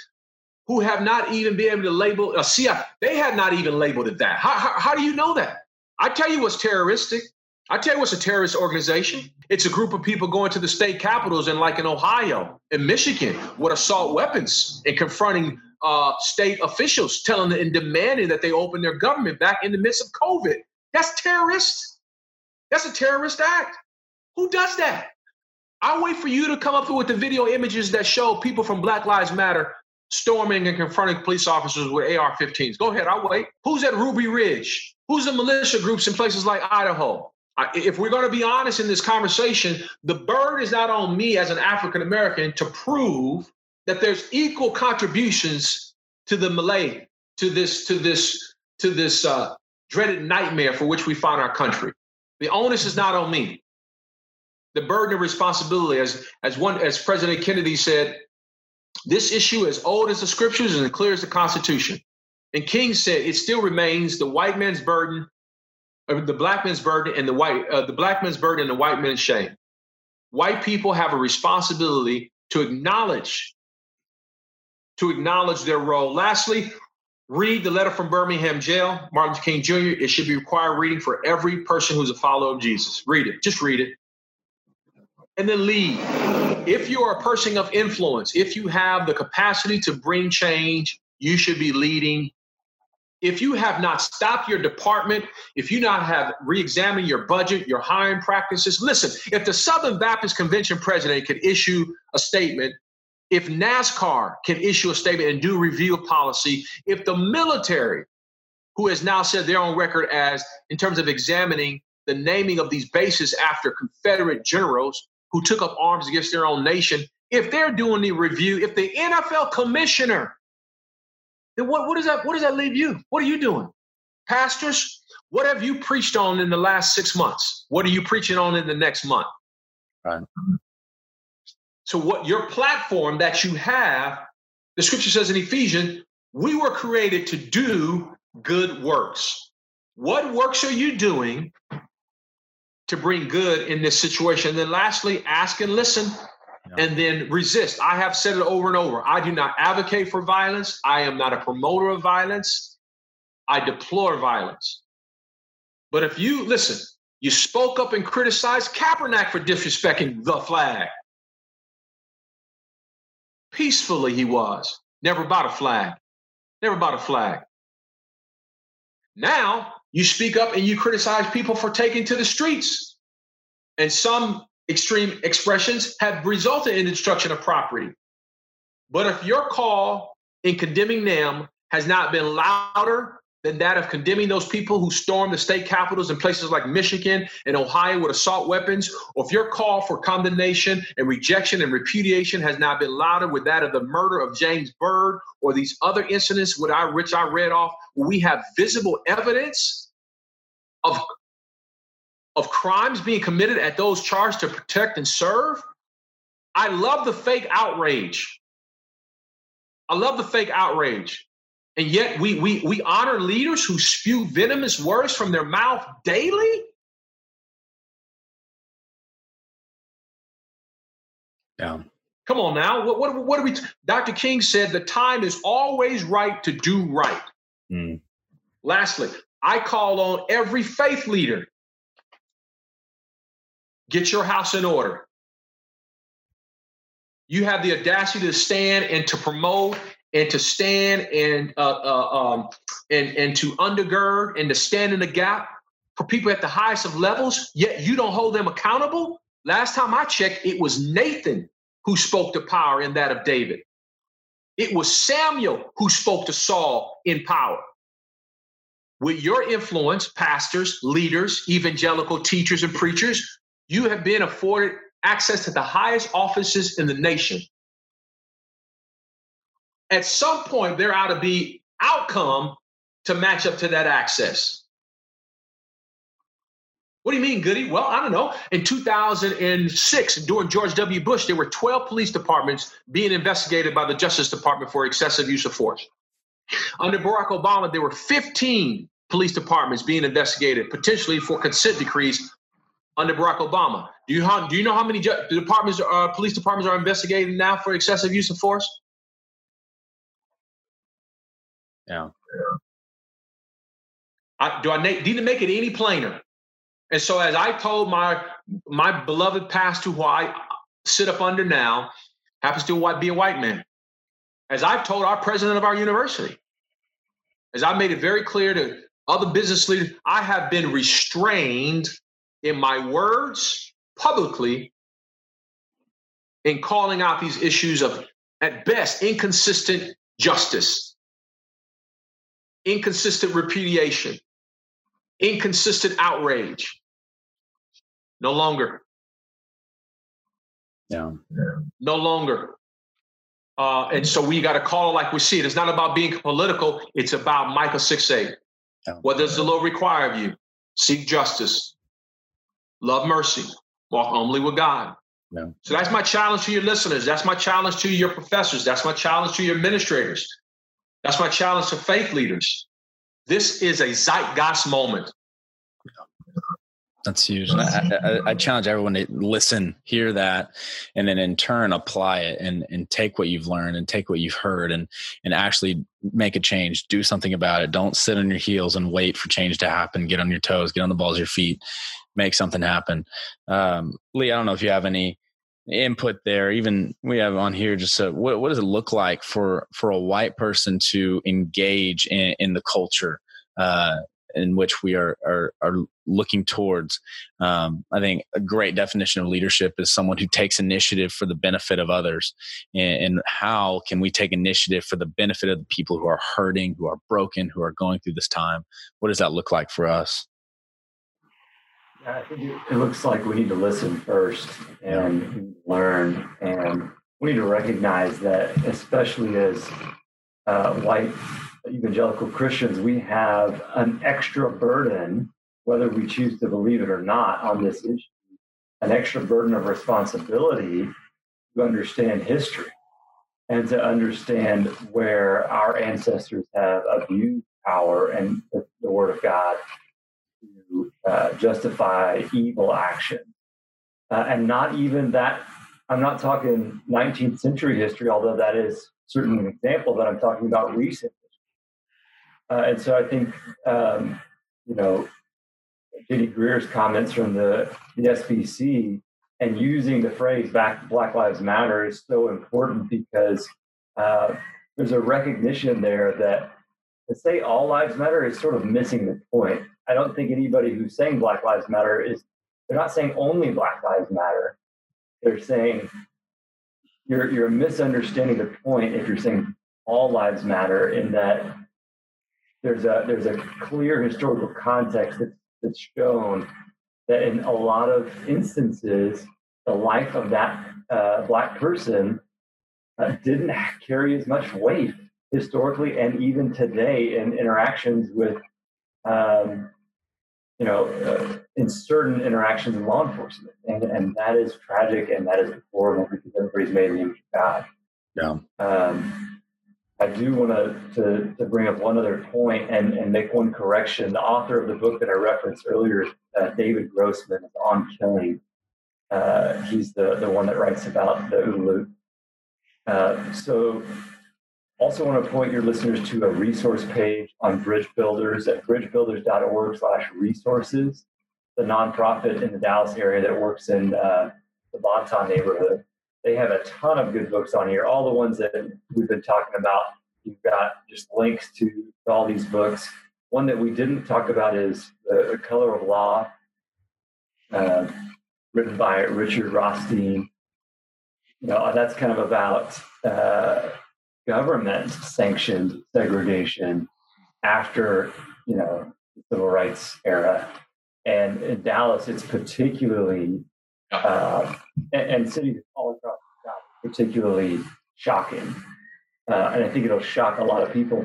who have not even been able to label uh, a CI. They have not even labeled it that. How, how, how do you know that? I tell you what's terroristic. I tell you what's a terrorist organization. It's a group of people going to the state capitals in like in Ohio and Michigan with assault weapons and confronting uh, state officials, telling them and demanding that they open their government back in the midst of COVID. That's terrorist. That's a terrorist act. Who does that? I'll wait for you to come up with the video images that show people from Black Lives Matter storming and confronting police officers with AR 15s. Go ahead, I'll wait. Who's at Ruby Ridge? Who's the militia groups in places like Idaho? If we're going to be honest in this conversation, the burden is not on me as an African American to prove that there's equal contributions to the Malay, to this, to this, to this uh, dreaded nightmare for which we find our country. The onus is not on me. The burden of responsibility, as as one as President Kennedy said, this issue as old as the scriptures and as clear as the Constitution. And King said it still remains the white man's burden, or the black man's burden, and the white uh, the black man's burden and the white man's shame. White people have a responsibility to acknowledge to acknowledge their role. Lastly, Read the letter from Birmingham jail, Martin Luther King Jr. It should be required reading for every person who's a follower of Jesus. Read it. Just read it. And then lead. If you are a person of influence, if you have the capacity to bring change, you should be leading if you have not stopped your department, if you not have re-examined your budget, your hiring practices, listen, if the Southern Baptist Convention president could issue a statement, if NASCAR can issue a statement and do review policy, if the military, who has now said they're on record as in terms of examining the naming of these bases after Confederate generals who took up arms against their own nation, if they're doing the review, if the NFL commissioner then what, what does that what does that leave you? What are you doing? Pastors, what have you preached on in the last six months? What are you preaching on in the next month? Right. So what your platform that you have, the scripture says in Ephesians, we were created to do good works. What works are you doing to bring good in this situation? And then lastly, ask and listen and then resist. I have said it over and over. I do not advocate for violence. I am not a promoter of violence. I deplore violence. But if you listen, you spoke up and criticized Kaepernick for disrespecting the flag. Peacefully, he was. Never bought a flag. Never bought a flag. Now you speak up and you criticize people for taking to the streets. And some extreme expressions have resulted in destruction of property. But if your call in condemning them has not been louder than that of condemning those people who stormed the state capitals in places like Michigan and Ohio with assault weapons, or if your call for condemnation and rejection and repudiation has not been louder with that of the murder of James Byrd or these other incidents which I, read off, we have visible evidence of of crimes being committed at those charged to protect and serve. I love the fake outrage. I love the fake outrage. And yet we we we honor leaders who spew venomous words from their mouth daily. Yeah. Come on now. What what what are we Dr. King said the time is always right to do right. Mm. Lastly, I call on every faith leader Get your house in order. You have the audacity to stand and to promote and to stand and uh, uh, um, and and to undergird and to stand in the gap for people at the highest of levels. Yet you don't hold them accountable. Last time I checked, it was Nathan who spoke to power in that of David. It was Samuel who spoke to Saul in power. With your influence, pastors, leaders, evangelical teachers, and preachers, you have been afforded access to the highest offices in the nation. At some point, there ought to be outcome to match up to that access. What do you mean, Goody? Well, I don't know. In 2006, during George W. Bush, there were 12 police departments being investigated by the Justice Department for excessive use of force. Under Barack Obama, there were 15 police departments being investigated, potentially for consent decrees under Barack Obama. Do you do you know how many ju- departments, uh, police departments, are investigating now for excessive use of force? Yeah. I, do I need to make it any plainer? And so, as I told my my beloved pastor, who I sit up under now, happens to be a white man. As I've told our president of our university, as I made it very clear to other business leaders, I have been restrained in my words publicly in calling out these issues of, at best, inconsistent justice, inconsistent repudiation, inconsistent outrage. No longer. Yeah. No longer. Uh, and so we got to call it like we see it. It's not about being political. It's about Micah 6 8. Yeah. What does the Lord require of you? Seek justice, love mercy, walk humbly with God. Yeah. So that's my challenge to your listeners. That's my challenge to your professors. That's my challenge to your administrators. That's my challenge to faith leaders. This is a zeitgeist moment. That's huge. I, I, I, challenge everyone to listen, hear that, and then in turn apply it and, and take what you've learned and take what you've heard and and actually make a change. Do something about it. Don't sit on your heels and wait for change to happen. Get on your toes. Get on the balls of your feet make something happen. Um, Lee, I don't know if you have any input there. Even we have on here just a, what what does it look like for for a white person to engage in, in the culture uh, in which we are are, are looking towards. Um, I think a great definition of leadership is someone who takes initiative for the benefit of others. And, and, how can we take initiative for the benefit of the people who are hurting, who are broken, who are going through this time? What does that look like for us? It looks like we need to listen first and learn, and we need to recognize that, especially as uh, white evangelical Christians, we have an extra burden, whether we choose to believe it or not, on this issue, an extra burden of responsibility to understand history and to understand where our ancestors have abused power and the, the Word of God uh, justify evil action. Uh, and not even that, I'm not talking 19th century history, although that is certainly an example, but I'm talking about recent uh, and so I think, um, you know, J.D. Greear's comments from the, the SBC and using the phrase back Black Lives Matter is so important because uh, there's a recognition there that to say all lives matter is sort of missing the point. I don't think anybody who's saying Black Lives Matter is, they're not saying only Black Lives Matter. They're saying you're, you're misunderstanding the point if you're saying all lives matter in that there's a there's a clear historical context that's, that's shown that in a lot of instances, the life of that uh, black person uh, didn't carry as much weight historically and even today in interactions with, um, you know, uh, in certain interactions in law enforcement. And, and that is tragic and that is horrible because everybody's made the image of God. Yeah. Um, I do want to, to, bring up one other point and, and make one correction. The author of the book that I referenced earlier, uh, David Grossman, is on killing. Uh, he's the, the one that writes about the OODA loop. Uh, so, also want to point your listeners to a resource page on Bridge Builders at bridgebuilders.org slash resources, the nonprofit in the Dallas area that works in uh, the Bonton neighborhood they have a ton of good books on here. All the ones that we've been talking about, you've got just links to all these books. One that we didn't talk about is The, Color of Law, uh, written by Richard Rothstein. You know, that's kind of about uh, government sanctioned segregation after, you know, the civil rights era. And in Dallas, it's particularly uh, and, and, cities all across the South, particularly shocking. Uh, and I think it'll shock a lot of people.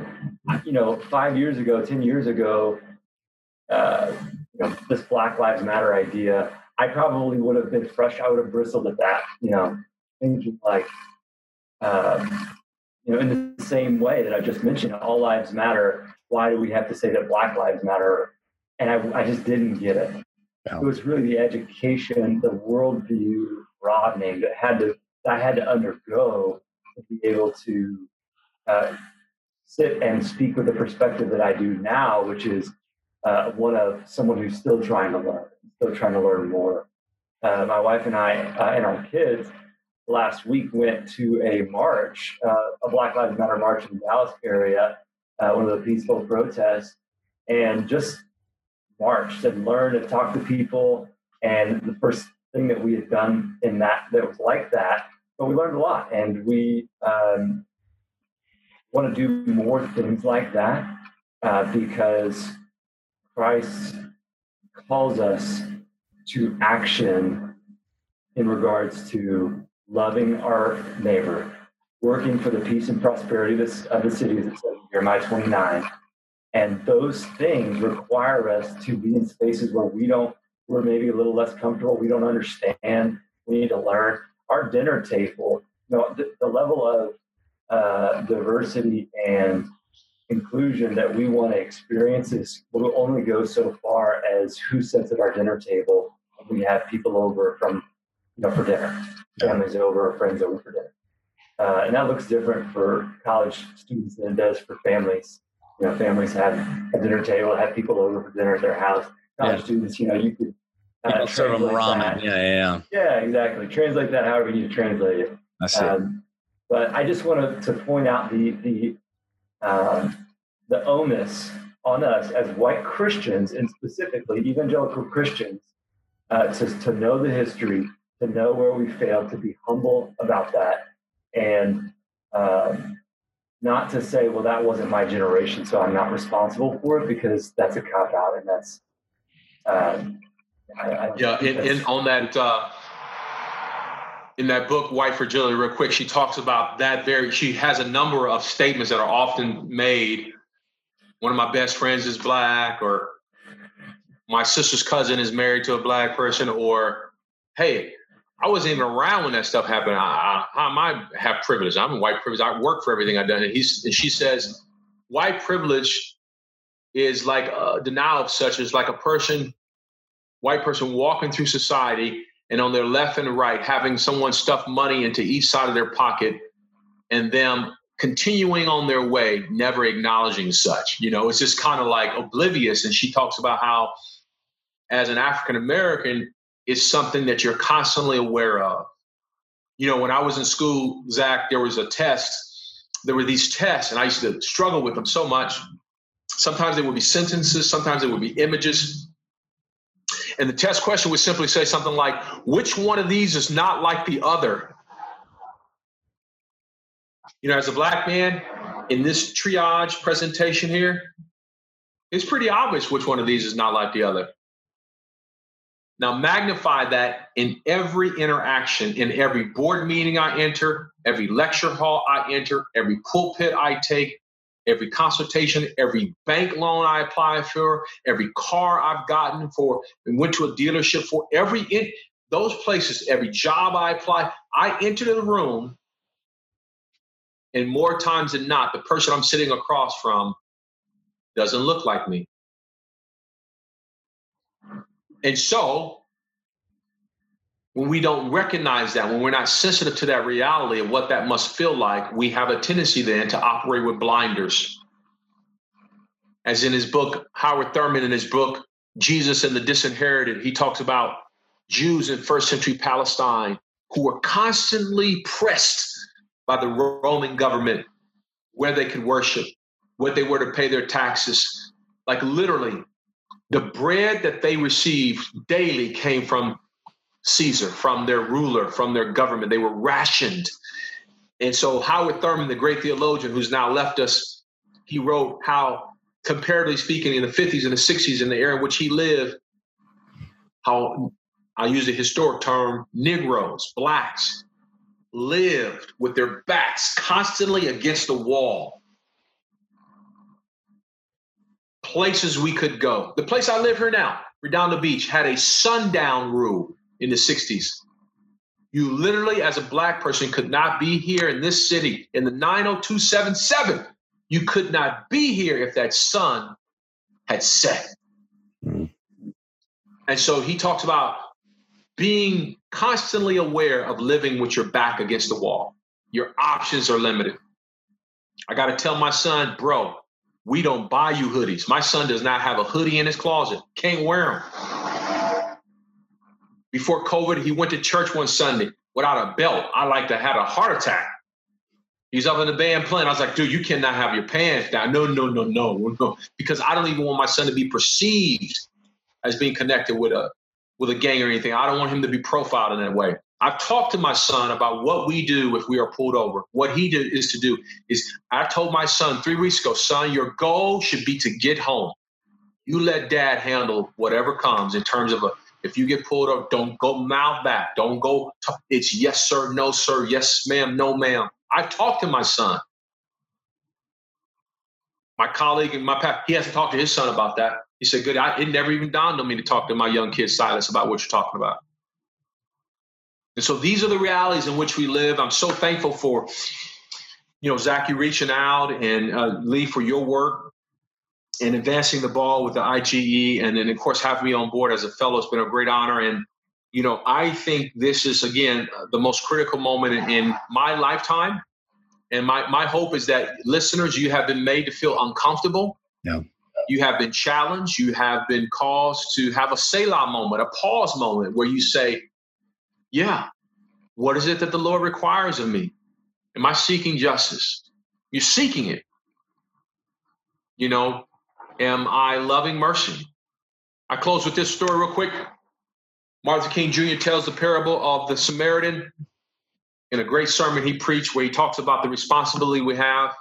You know, five years ago, ten years ago, uh, you know, this Black Lives Matter idea, I probably would have been fresh. I would have bristled at that. You know, thinking like, um, you know, in the same way that I just mentioned, all lives matter. Why do we have to say that Black Lives Matter? And I, I just didn't get it. Yeah. It was really the education, the worldview broadening that had to I had to undergo to be able to uh, sit and speak with the perspective that I do now, which is uh, one of someone who's still trying to learn, still trying to learn more. Uh, my wife and I uh, and our kids last week went to a march, uh, a Black Lives Matter march in the Dallas area, uh, one of the peaceful protests, and just marched and learned and talked to people. And the first thing that we had done in that that was like that, but we learned a lot, and we um, want to do more things like that uh, because Christ calls us to action in regards to loving our neighbor, working for the peace and prosperity of the city, as it says in Jeremiah 29, and those things require us to be in spaces where we don't, we're maybe a little less comfortable, we don't understand, we need to learn. Our dinner table, you know, the, the level of uh, diversity and inclusion that we want to experience is will only go so far as who sits at our dinner table we have people over from, you know, for dinner, families over, or friends over for dinner. Uh, and that looks different for college students than it does for families you know, families have a dinner table, have people over for dinner at their house. College yeah. students, you know, you could Uh, serve them ramen. Yeah, yeah, yeah. Yeah, exactly. Translate that however you need to translate it. I see. Um, but I just want to, to point out the the um, the onus on us as white Christians, and specifically evangelical Christians, uh, to, to know the history, to know where we failed, to be humble about that, and um, not to say, well, that wasn't my generation, so I'm not responsible for it, because that's a cop out, and that's um, I, I yeah. And, and, on that. Uh, in that book, White Fragility, real quick, she talks about that very, she has a number of statements that are often made. One of my best friends is black, or my sister's cousin is married to a black person, or hey, I wasn't even around when that stuff happened. I, I, I have privilege. I'm white privilege. I work for everything I've done. And, he's, and she says, white privilege is like a denial of such as like a person, white person walking through society and on their left and right having someone stuff money into each side of their pocket and them continuing on their way, never acknowledging such. You know, it's just kind of like oblivious. And she talks about how, as an African American, it's something that you're constantly aware of. You know, when I was in school, Zach, there was a test. There were these tests, and I used to struggle with them so much. Sometimes they would be sentences, sometimes they would be images. And the test question would simply say something like, which one of these is not like the other? You know, as a black man in this triage presentation here, it's pretty obvious which one of these is not like the other. Now, magnify that in every interaction, in every board meeting I enter, every lecture hall I enter, every pulpit I take, every consultation, every bank loan I apply for, every car I've gotten for and went to a dealership for, every in, those places, every job I apply, I enter the room, and more times than not, the person I'm sitting across from doesn't look like me. And so when we don't recognize that, when we're not sensitive to that reality of what that must feel like, we have a tendency then to operate with blinders. As in his book, Howard Thurman, in his book, Jesus and the Disinherited, he talks about Jews in first century Palestine who were constantly pressed by the Roman government where they could worship, what they were to pay their taxes. Like literally, the bread that they received daily came from Caesar, from their ruler, from their government. They were rationed. And so Howard Thurman, the great theologian who's now left us, he wrote how, comparatively speaking, in the 50s and the 60s, in the era in which he lived, how I use a historic term, Negroes, blacks, lived with their backs constantly against the wall. Places we could go. The place I live here now, Redondo Beach, had a sundown rule in the 60s. You literally, as a black person, could not be here in this city in the 90277. You could not be here if that sun had set. Mm. And so he talks about being constantly aware of living with your back against the wall. Your options are limited. I got to tell my son, bro, we don't buy you hoodies. My son does not have a hoodie in his closet, can't wear them. Before COVID, he went to church one Sunday without a belt. I like to have a heart attack. He's up in the band playing. I was like, dude, you cannot have your pants down. No, no, no, no, no. Because I don't even want my son to be perceived as being connected with a with a gang or anything. I don't want him to be profiled in that way. I've talked to my son about what we do if we are pulled over. What he is to do is I told my son three weeks ago, son, your goal should be to get home. You let dad handle whatever comes in terms of a if you get pulled over, don't go mouth back. Don't go. It's yes sir, no sir, yes ma'am, no ma'am. I've talked to my son. My colleague and my pap, he has to talk to his son about that. He said, "Good. I, it never even dawned on me to talk to my young kid Silas about what you're talking about." And so these are the realities in which we live. I'm so thankful for, you know, Zach, you reaching out and uh, Lee for your work and advancing the ball with the IGE, and then of course having me on board as a fellow has been a great honor. And you know, I think this is again the most critical moment in my lifetime. And my my hope is that listeners, you have been made to feel uncomfortable. Yeah you have been challenged. You have been caused to have a Selah moment, a pause moment where you say, Yeah, what is it that the Lord requires of me? Am I seeking justice? You're seeking it. You know, am I loving mercy? I close with this story real quick. Martin King Jr. tells the parable of the Samaritan in a great sermon he preached where he talks about the responsibility we have.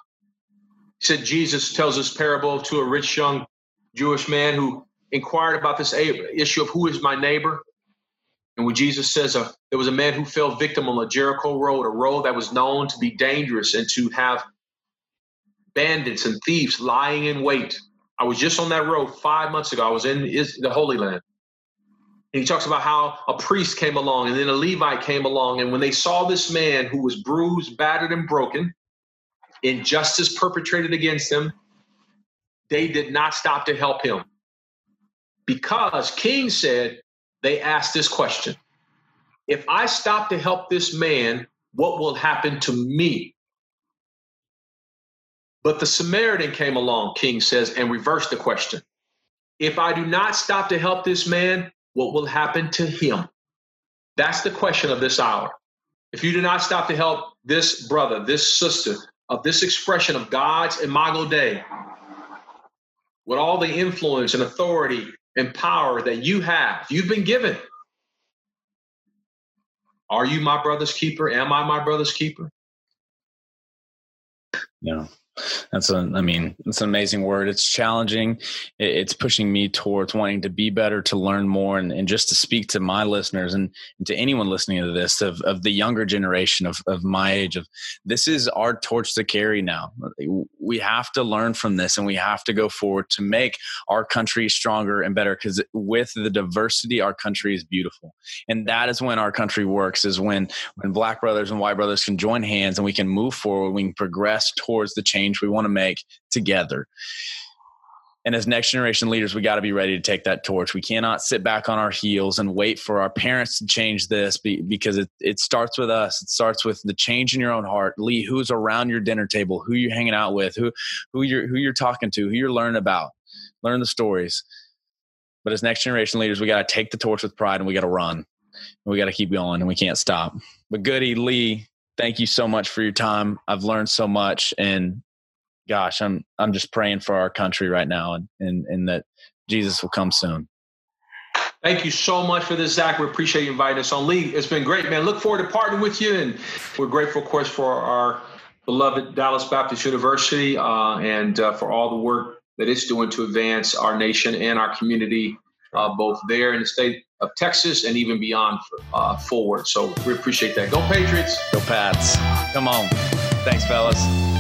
He said Jesus tells this parable to a rich young Jewish man who inquired about this issue of who is my neighbor. And when Jesus says uh, there was a man who fell victim on the Jericho road, a road that was known to be dangerous and to have bandits and thieves lying in wait. I was just on that road five months ago. I was in the Holy Land. And he talks about how a priest came along and then a Levite came along. And when they saw this man who was bruised, battered, and broken, injustice perpetrated against him, they did not stop to help him. Because King said, they asked this question If I stop to help this man, what will happen to me? But the Samaritan came along, King says, and reversed the question. If I do not stop to help this man, what will happen to him? That's the question of this hour. If you do not stop to help this brother, this sister, of this expression of God's Imago Dei, with all the influence and authority and power that you have, you've been given. Are you my brother's keeper? Am I my brother's keeper? No. That's a, I mean, it's an amazing word. It's challenging. It's pushing me towards wanting to be better, to learn more, and, and just to speak to my listeners and, and, to anyone listening to this of, of the younger generation of, of my age. Of this is our torch to carry now. We have to learn from this, and we have to go forward to make our country stronger and better. Because with the diversity, our country is beautiful, and that is when our country works. Is when when Black brothers and white brothers can join hands and we can move forward. We can progress towards the change change we want to make together. And as next generation leaders, we got to be ready to take that torch. We cannot sit back on our heels and wait for our parents to change this because it, it starts with us. It starts with the change in your own heart. Lee, who's around your dinner table, who you're hanging out with, who, who, you're, who you're talking to, who you're learning about, learn the stories. But as next generation leaders, we got to take the torch with pride and we got to run. And we got to keep going and we can't stop. But Goody, Lee, thank you so much for your time. I've learned so much and gosh, I'm I'm just praying for our country right now, and and, and that Jesus will come soon. Thank you so much for this, Zach. We appreciate you inviting us on. Lee, it's been great, man. Look forward to partnering with you, and we're grateful, of course, for our beloved Dallas Baptist University uh, and uh, for all the work that it's doing to advance our nation and our community, uh, both there in the state of Texas and even beyond uh, forward. So we appreciate that. Go Patriots. Go Pats. Come on. Thanks, fellas.